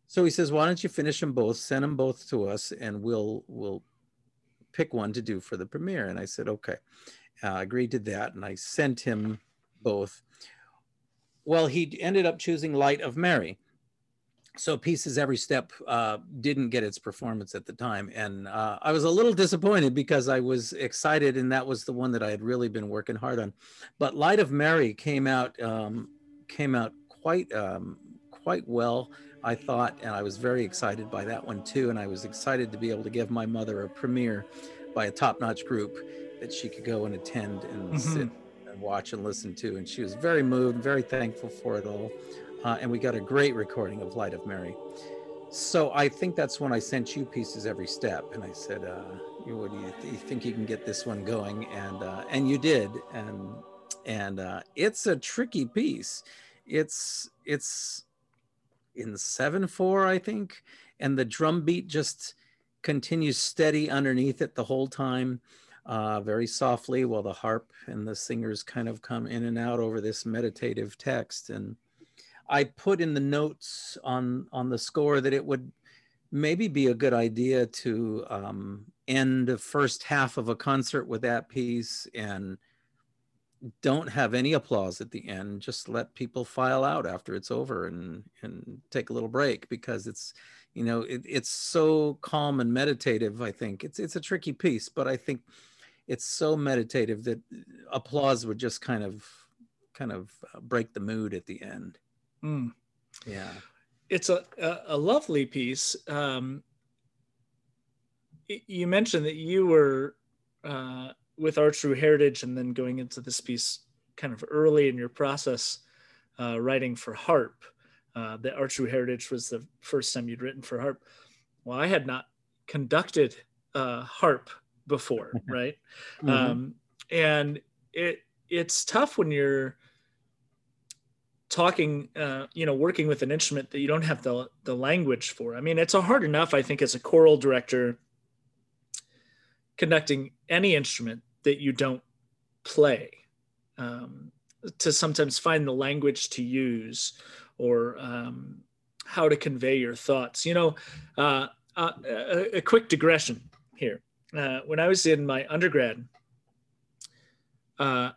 S2: So he says, "Why don't you finish them both? Send them both to us, and we'll we'll pick one to do for the premiere." And I said, "Okay." Uh, agreed to that, and I sent him both. Well, he ended up choosing Light of Mary, so Peace is Every Step uh, didn't get its performance at the time. And uh, i was a little disappointed because i was excited and that was the one that i had really been working hard on. But light of mary came out um, came out quite um, quite well i thought and i was very excited by that one too. And i was excited to be able to give my mother a premiere by a top-notch group that she could go and attend and mm-hmm. sit watch and listen to and she was very moved very thankful for it all uh, and we got a great recording of Light of Mary. So I think that's when I sent you Peace is Every Step, and I said, uh, "What do you, th- you, think you can get this one going?" And uh, and you did, and and uh, it's a tricky piece. It's it's in seven four, I think, and the drum beat just continues steady underneath it the whole time. Uh, very softly while the harp and the singers kind of come in and out over this meditative text and I put in the notes on on the score that it would maybe be a good idea to um, end the first half of a concert with that piece and don't have any applause at the end. Just let people file out after it's over and and take a little break because it's you know it, it's so calm and meditative. I think it's it's a tricky piece, but I think it's so meditative that applause would just kind of kind of uh, break the mood at the end.
S1: Mm.
S2: Yeah.
S1: It's a, a, lovely piece. Um, you mentioned that you were uh, with Our True Heritage and then going into this piece kind of early in your process uh, writing for harp. Uh, that Our True Heritage was the first time you'd written for harp. Well, I had not conducted uh, harp before, right? mm-hmm. um, and it it's tough when you're talking uh, you know working with an instrument that you don't have the the language for i mean it's a hard enough i think as a choral director conducting any instrument that you don't play um, to sometimes find the language to use or um, how to convey your thoughts you know uh, uh, a, a, quick digression here uh, when i was in my undergrad uh,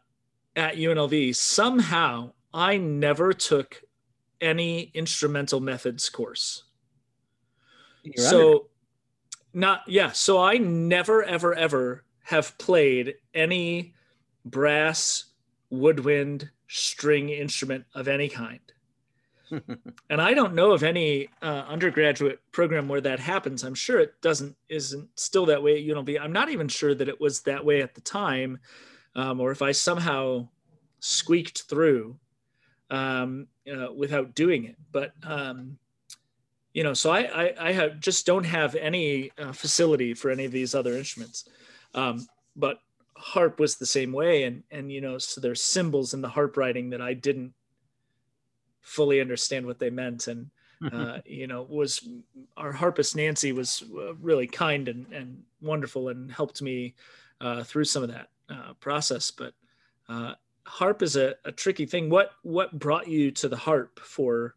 S1: at unlv somehow I never took any instrumental methods course. You're so not yeah, so I never ever ever have played any brass, woodwind, string instrument of any kind. and I don't know of any uh, undergraduate program where that happens. I'm sure it doesn't isn't still that way at UNLV. I'm not even sure that it was that way at the time, um, or if I somehow squeaked through um, uh, without doing it. But um, you know, so I, I, I have just don't have any uh, facility for any of these other instruments. Um, but harp was the same way, and and you know, so there's symbols in the harp writing that I didn't fully understand what they meant, and uh, you know, was our harpist Nancy was uh, really kind and and wonderful and helped me uh, through some of that uh, process, but. Uh, harp is a, a tricky thing. What what brought you to the harp for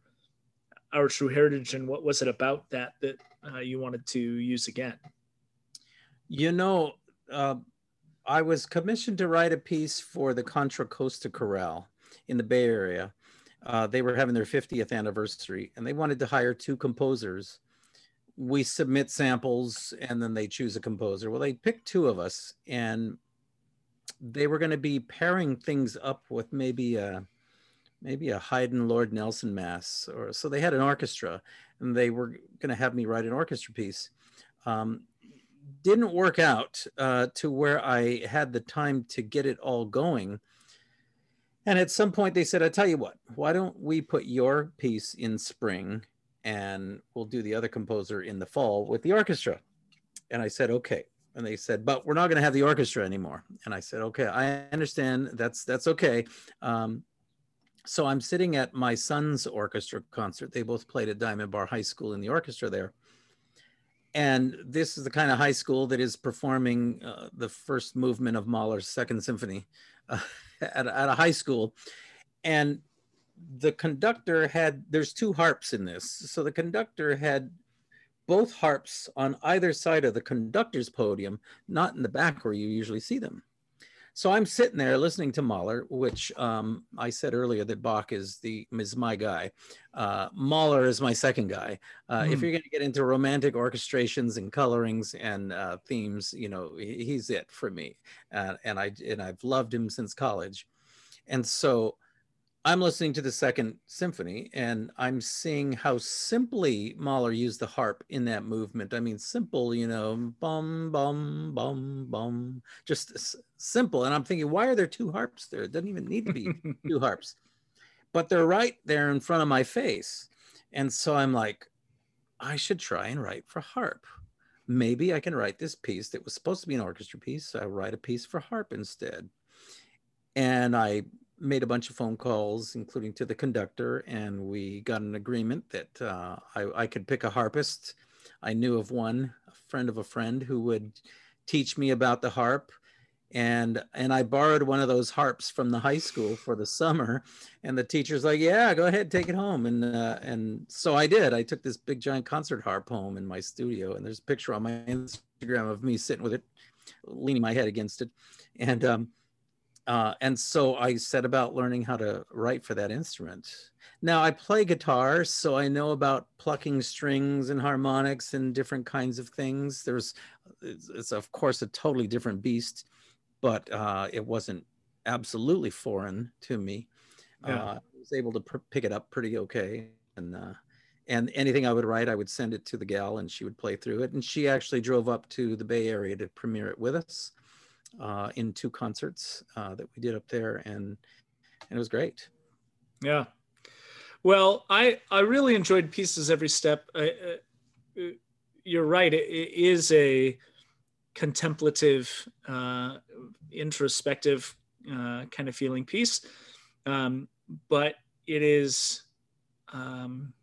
S1: our true heritage, and what was it about that that uh, you wanted to use again?
S2: You know, uh, I was commissioned to write a piece for the Contra Costa Chorale in the Bay Area. Uh, they were having their 50th anniversary, and they wanted to hire two composers. We submit samples, and then they choose a composer. Well, they picked two of us, and they were going to be pairing things up with maybe a maybe a Haydn Lord Nelson mass, or so they had an orchestra, and they were going to have me write an orchestra piece. Um, didn't work out uh, to where I had the time to get it all going. And at some point, they said, "I tell you what, why don't we put your piece in spring, and we'll do the other composer in the fall with the orchestra?" And I said, "Okay." and they said but we're not going to have the orchestra anymore. And i said okay i understand. That's that's okay. Um, so i'm sitting at my son's orchestra concert. They both played at diamond bar high school in the orchestra there. And this is the kind of high school that is performing uh, the first movement of Mahler's Second Symphony at, at a high school. And the conductor had, there's two harps in this. So the conductor had both harps on either side of the conductor's podium, not in the back where you usually see them. So I'm sitting there listening to Mahler, which um, I said earlier that Bach is the is my guy. Uh, Mahler is my second guy. Uh, mm. If hmm. you're going to get into romantic orchestrations and colorings and uh, themes, you know he's it for me. and I and I've loved him since college. And so I'm listening to the second symphony and I'm seeing how simply Mahler used the harp in that movement. I mean, simple, you know, bum, bum, bum, bum, just s- simple. And I'm thinking, why are there two harps there? It doesn't even need to be two harps, but they're right there in front of my face. And so I'm like, I should try and write for harp. Maybe I can write this piece that was supposed to be an orchestra piece. I write a piece for harp instead. And I made a bunch of phone calls, including to the conductor, and we got an agreement that uh, I, I, could pick a harpist. I knew of one, a friend of a friend, who would teach me about the harp. And and I borrowed one of those harps from the high school for the summer, and the teacher's like, "Yeah, go ahead, take it home." And uh, and so I did. I took this big giant concert harp home in my studio, and there's a picture on my Instagram of me sitting with it, leaning my head against it, and um, uh, and so I set about learning how to write for that instrument. Now I play guitar, so I know about plucking strings and harmonics and different kinds of things. There's, it's, it's of course a totally different beast, but uh, it wasn't absolutely foreign to me. Yeah. Uh, I was able to pr- pick it up pretty okay, and uh, and anything I would write, I would send it to the gal, and she would play through it. And she actually drove up to the Bay Area to premiere it with us uh, in two concerts uh, that we did up there, and and it was great.
S1: Yeah. Well, I I really enjoyed Peace is Every Step. I, uh, you're right. It, it is a contemplative, uh, introspective uh, kind of feeling piece, um, but it is. Um,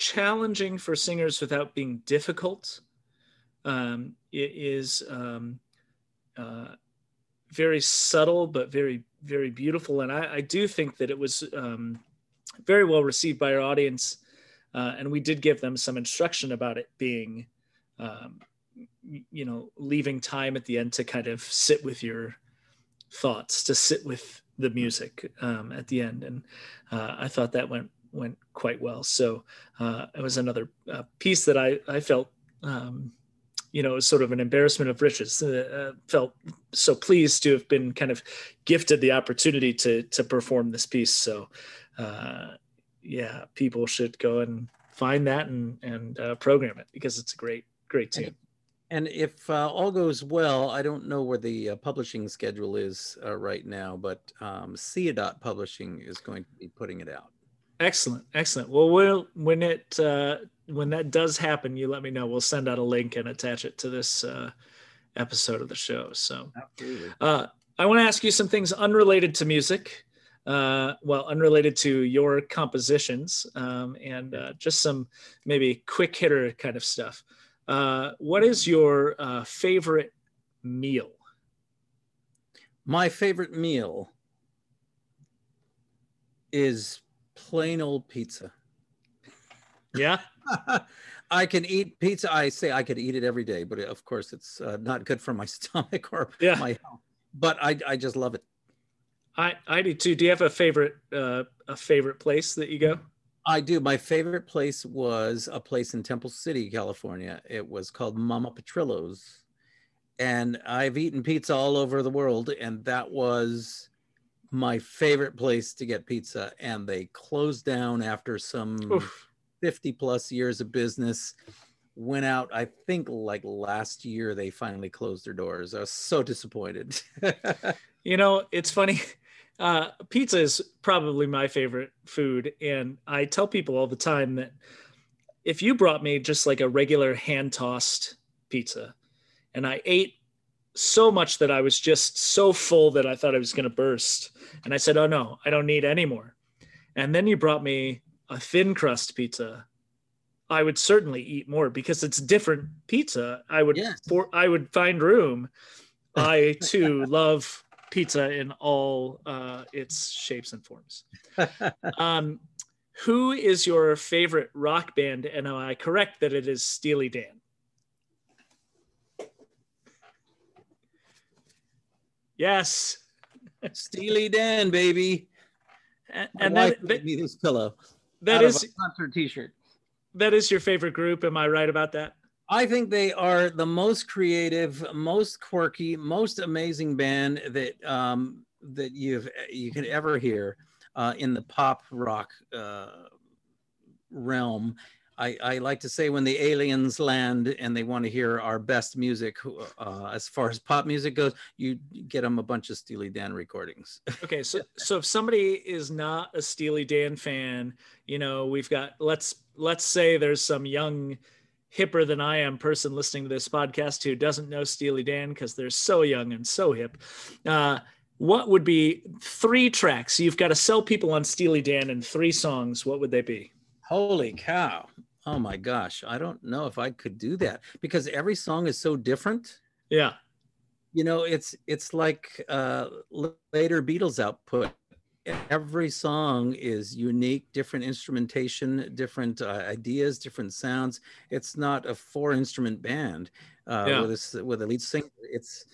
S1: challenging for singers without being difficult um, it is um, uh, very subtle but very very beautiful, and I, I do think that it was um, very well received by our audience, uh, and we did give them some instruction about it being, um, you know, leaving time at the end to kind of sit with your thoughts, to sit with the music um, at the end, and uh, I thought that went went quite well. So uh, it was another uh, piece that I I felt um, you know, sort of an embarrassment of riches. Uh, uh, felt so pleased to have been kind of gifted the opportunity to to perform this piece. So, uh, yeah, people should go and find that and and uh, program it because it's a great great tune.
S2: And if uh, all goes well, I don't know where the uh, publishing schedule is right now, but um, Ciudad Publishing is going to be putting it out.
S1: Excellent, excellent. Well, we'll when it uh, when that does happen, you let me know. We'll send out a link and attach it to this uh, episode of the show. So, uh, I want to ask you some things unrelated to music. Uh, well, unrelated to your compositions, um, and uh, just some maybe quick hitter kind of stuff. Uh, what is your uh, favorite meal?
S2: My favorite meal is plain old pizza.
S1: Yeah.
S2: I can eat pizza. I say I could eat it every day, but of course it's uh, not good for my stomach or yeah. my health. But I, I just love it.
S1: I, I do too. Do you have a favorite uh, a favorite place that you go?
S2: I do. My favorite place was a place in Temple City, California. It was called Mama Petrillo's. And I've eaten pizza all over the world, and that was my favorite place to get pizza, and they closed down after some Oof. 50 plus years of business. Went out, I think, like last year, they finally closed their doors. I was so disappointed.
S1: you know, it's funny. Uh, pizza is probably my favorite food. And I tell people all the time that if you brought me just like a regular hand tossed pizza and I ate so much that I was just so full that I thought I was going to burst. And I said, Oh no, I don't need any more. And then you brought me a thin crust pizza. I would certainly eat more because it's different pizza. I would yes. for I would find room. I too love pizza in all uh, its shapes and forms. Um, who is your favorite rock band? And am I correct that it is Steely Dan? Yes.
S2: Steely Dan, baby.
S1: And, and that,
S2: that me this pillow.
S1: That is
S2: concert T-shirt.
S1: That is your favorite group. Am I right about that?
S2: I think they are the most creative, most quirky, most amazing band that um, that you've you could ever hear uh, in the pop rock uh, realm. I, I, like to say when the aliens land and they want to hear our best music, uh, as far as pop music goes, you get them a bunch of Steely Dan recordings.
S1: okay, so so if somebody is not a Steely Dan fan, you know, we've got let's let's say there's some young hipper than I am person listening to this podcast who doesn't know Steely Dan because they're so young and so hip. Uh, what would be three tracks? You've got to sell people on Steely Dan in three songs. What would they be?
S2: Holy cow. Oh my gosh, I don't know if I could do that because every song is so different.
S1: Yeah.
S2: You know, it's it's like uh later Beatles output. Every song is unique, different instrumentation, different uh, ideas, different sounds. It's not a four instrument band uh, yeah. with a with a lead singer. It's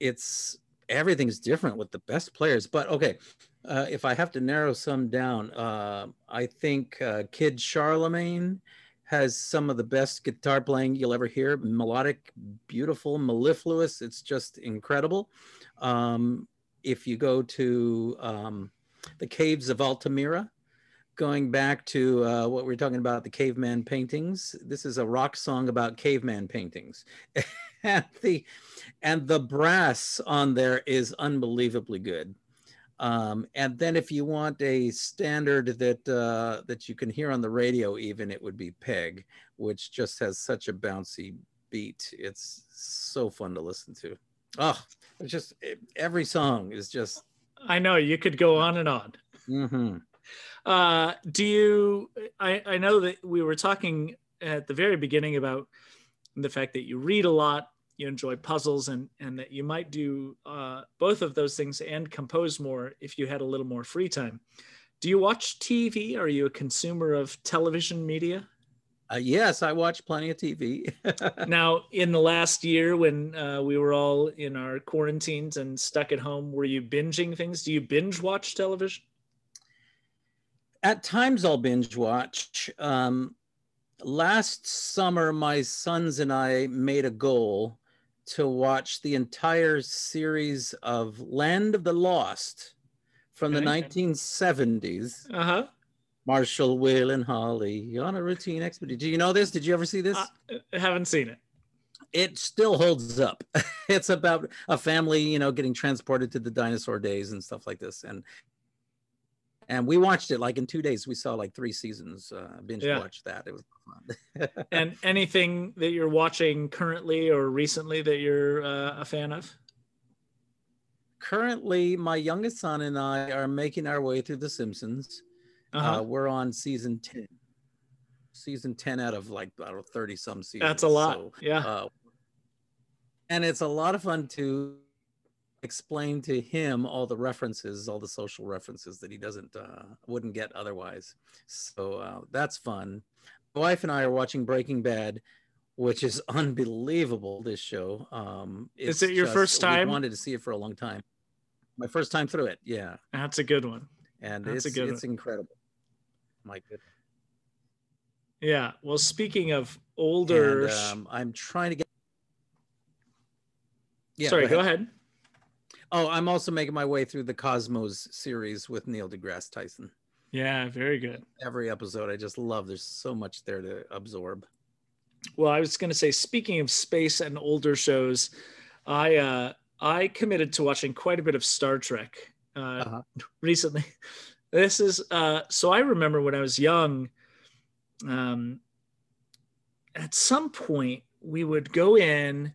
S2: it's everything's different with the best players. But okay, uh, if I have to narrow some down, uh, I think uh, Kid Charlemagne has some of the best guitar playing you'll ever hear. Melodic, beautiful, mellifluous. It's just incredible. Um, if you go to um, the caves of Altamira, going back to uh, what we are talking about, the caveman paintings. This is a rock song about caveman paintings. and the and the brass on there is unbelievably good. Um, and then if you want a standard that uh, that you can hear on the radio, even it would be Peg, which just has such a bouncy beat. It's so fun to listen to. Oh, it's just every song is just.
S1: I know you could go on and on.
S2: Mm-hmm.
S1: Uh, do you? I I know that we were talking at the very beginning about the fact that you read a lot you enjoy puzzles and and that you might do uh, both of those things and compose more if you had a little more free time. Do you watch tv are you a consumer of television media?
S2: Uh, yes i watch plenty of tv
S1: now in the last year when uh, we were all in our quarantines and stuck at home were you binging things? Do you binge watch television?
S2: At times i'll binge watch. Um, last summer my sons and i made a goal to watch the entire series of Land of the Lost from the 1970s.
S1: Uh huh.
S2: Marshall, Will, and Holly on a routine expedition. Do you know this? Did you ever see this?
S1: I haven't seen it.
S2: It still holds up. it's about a family, you know, getting transported to the dinosaur days and stuff like this. And and we watched it like in two days. We saw like three seasons. Uh, binge yeah. watched that. It was
S1: fun. and anything that you're watching currently or recently that you're uh, a fan of?
S2: Currently, my youngest son and I are making our way through The Simpsons. Uh-huh. Uh, we're on season ten. Season ten out of like I don't know, thirty some seasons.
S1: That's a lot. So, yeah. Uh,
S2: and it's a lot of fun to explain to him all the references, all the social references that he doesn't uh, wouldn't get otherwise. So uh, that's fun. My wife and I are watching Breaking Bad, which is unbelievable. This show. Um,
S1: is it your just, first time?
S2: I wanted to see it for a long time. My first time through it. Yeah,
S1: that's a good one.
S2: And that's it's, a good it's one. incredible. My goodness.
S1: Yeah. Well, speaking of older,
S2: and, um, I'm trying to get.
S1: Yeah, Sorry, go ahead. Go ahead.
S2: Oh, I'm also making my way through the Cosmos series with Neil deGrasse Tyson.
S1: Yeah, very good.
S2: Every episode I just love. There's so much there to absorb.
S1: Well, I was going to say, speaking of space and older shows, I uh, I committed to watching quite a bit of Star Trek uh, uh-huh. recently. This is uh, so I remember when I was young. Um, at some point, we would go in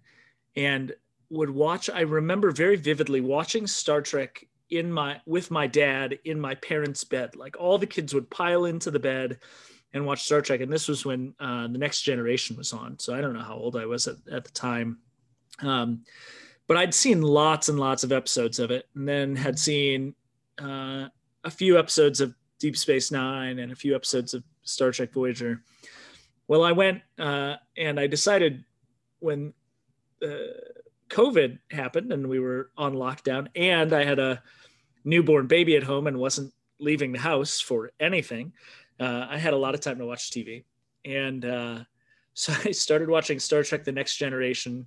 S1: and would watch i remember very vividly watching star trek in my with my dad in my parents bed like all the kids would pile into the bed and watch Star Trek. And this was when uh, the Next Generation was on, so I don't know how old I was at, at the time. Um, but I'd seen lots and lots of episodes of it, and then had seen uh, a few episodes of Deep Space Nine and a few episodes of Star Trek Voyager. Well, I went uh, and I decided when uh, COVID happened and we were on lockdown, and I had a newborn baby at home and wasn't leaving the house for anything. Uh, I had a lot of time to watch TV, and uh, so I started watching Star Trek: The Next Generation,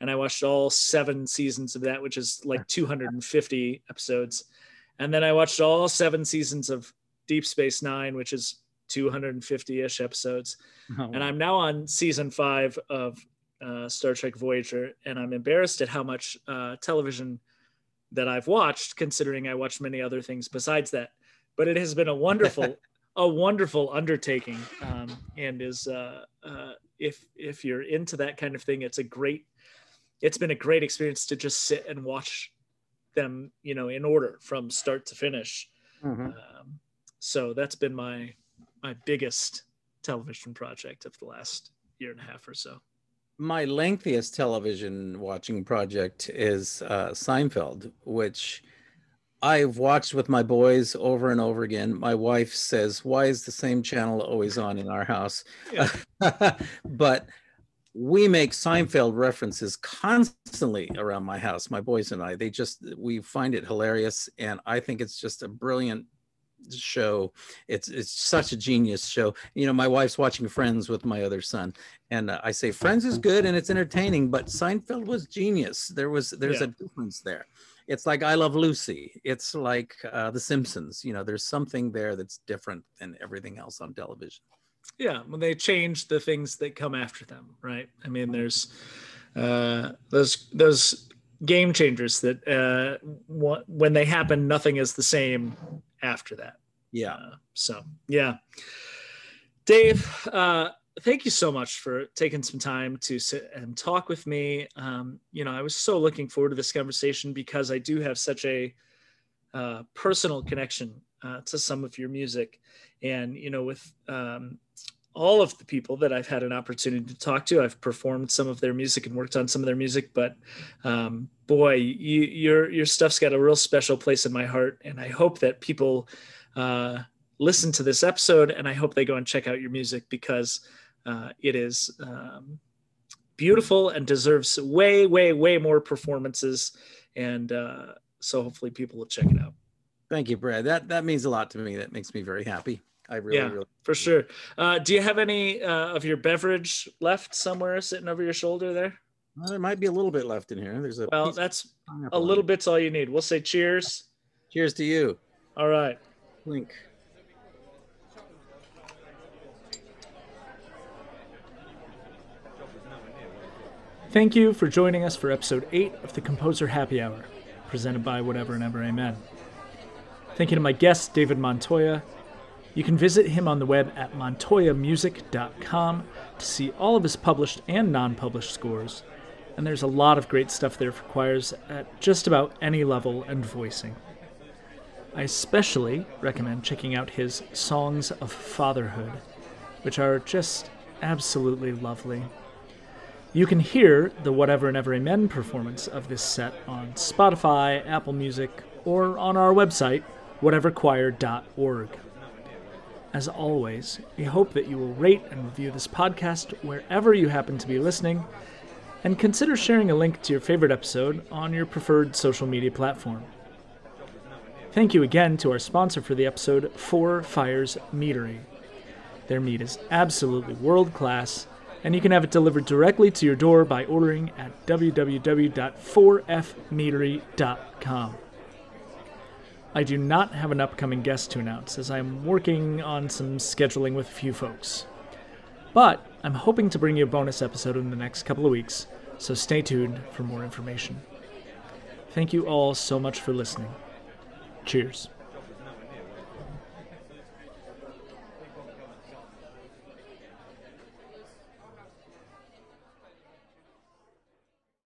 S1: and I watched all seven seasons of that, which is like 250 episodes, and then I watched all seven seasons of Deep Space Nine, which is 250-ish episodes, oh. and I'm now on season five of uh, Star Trek Voyager, and I'm embarrassed at how much uh, television that I've watched, considering I watched many other things besides that. But it has been a wonderful, a wonderful undertaking, um, and is uh, uh, if if you're into that kind of thing, it's a great. It's been a great experience to just sit and watch them, you know, in order from start to finish. Mm-hmm. Um, so that's been my my biggest television project of the last year and a half or so
S2: my lengthiest television watching project is uh, Seinfeld, which I've watched with my boys over and over again. My wife says, "Why is the same channel always on in our house?" Yeah. but we make Seinfeld references constantly around my house. My boys and I, they just we find it hilarious, and I think it's just a brilliant show. It's it's such a genius show. You know, my wife's watching Friends with my other son, and uh, I say Friends is good and it's entertaining, but Seinfeld was genius. There was there's yeah. a difference there. It's like I Love Lucy. It's like uh, The Simpsons. You know, there's something there that's different than everything else on television.
S1: Yeah, when they change the things that come after them, right? I mean, there's uh, those those game changers that uh, when they happen, nothing is the same after that.
S2: Yeah. Uh,
S1: so yeah, Dave, uh, thank you so much for taking some time to sit and talk with me. Um, you know, I was so looking forward to this conversation because I do have such a uh, personal connection uh, to some of your music, and you know, with um, all of the people that I've had an opportunity to talk to. I've performed some of their music and worked on some of their music, but um, boy, you, your your stuff's got a real special place in my heart, and I hope that people uh, listen to this episode, and I hope they go and check out your music because uh, it is um, beautiful and deserves way, way, way more performances, and uh, so hopefully people will check it out.
S2: Thank you, Brad. That that means a lot to me. That makes me very happy. I really, yeah, really
S1: for sure. Uh, do you have any uh, of your beverage left somewhere sitting over your shoulder there?
S2: Well, there might be a little bit left in here. There's a
S1: well, that's a little bit's all you need. We'll say cheers.
S2: Cheers to you.
S1: All right.
S2: Link.
S1: Thank you for joining us for episode 8 of the Composer Happy Hour, presented by Whatever and Ever Amen. Thank you to my guest, David Montoya, you can visit him on the web at montoyamusic.com to see all of his published and non published scores, and there's a lot of great stuff there for choirs at just about any level and voicing. I especially recommend checking out his Songs of Fatherhood, which are just absolutely lovely. You can hear the Whatever and Ever Amen performance of this set on Spotify, Apple Music, or on our website, whateverchoir.org. As always, we hope that you will rate and review this podcast wherever you happen to be listening, and consider sharing a link to your favorite episode on your preferred social media platform. Thank you again to our sponsor for the episode, Four Fires Meadery. Their mead is absolutely world class, and you can have it delivered directly to your door by ordering at www.4fmeadery.com. I do not have an upcoming guest to announce, as I'm working on some scheduling with a few folks. But I'm hoping to bring you a bonus episode in the next couple of weeks, so stay tuned for more information. Thank you all so much for listening. Cheers.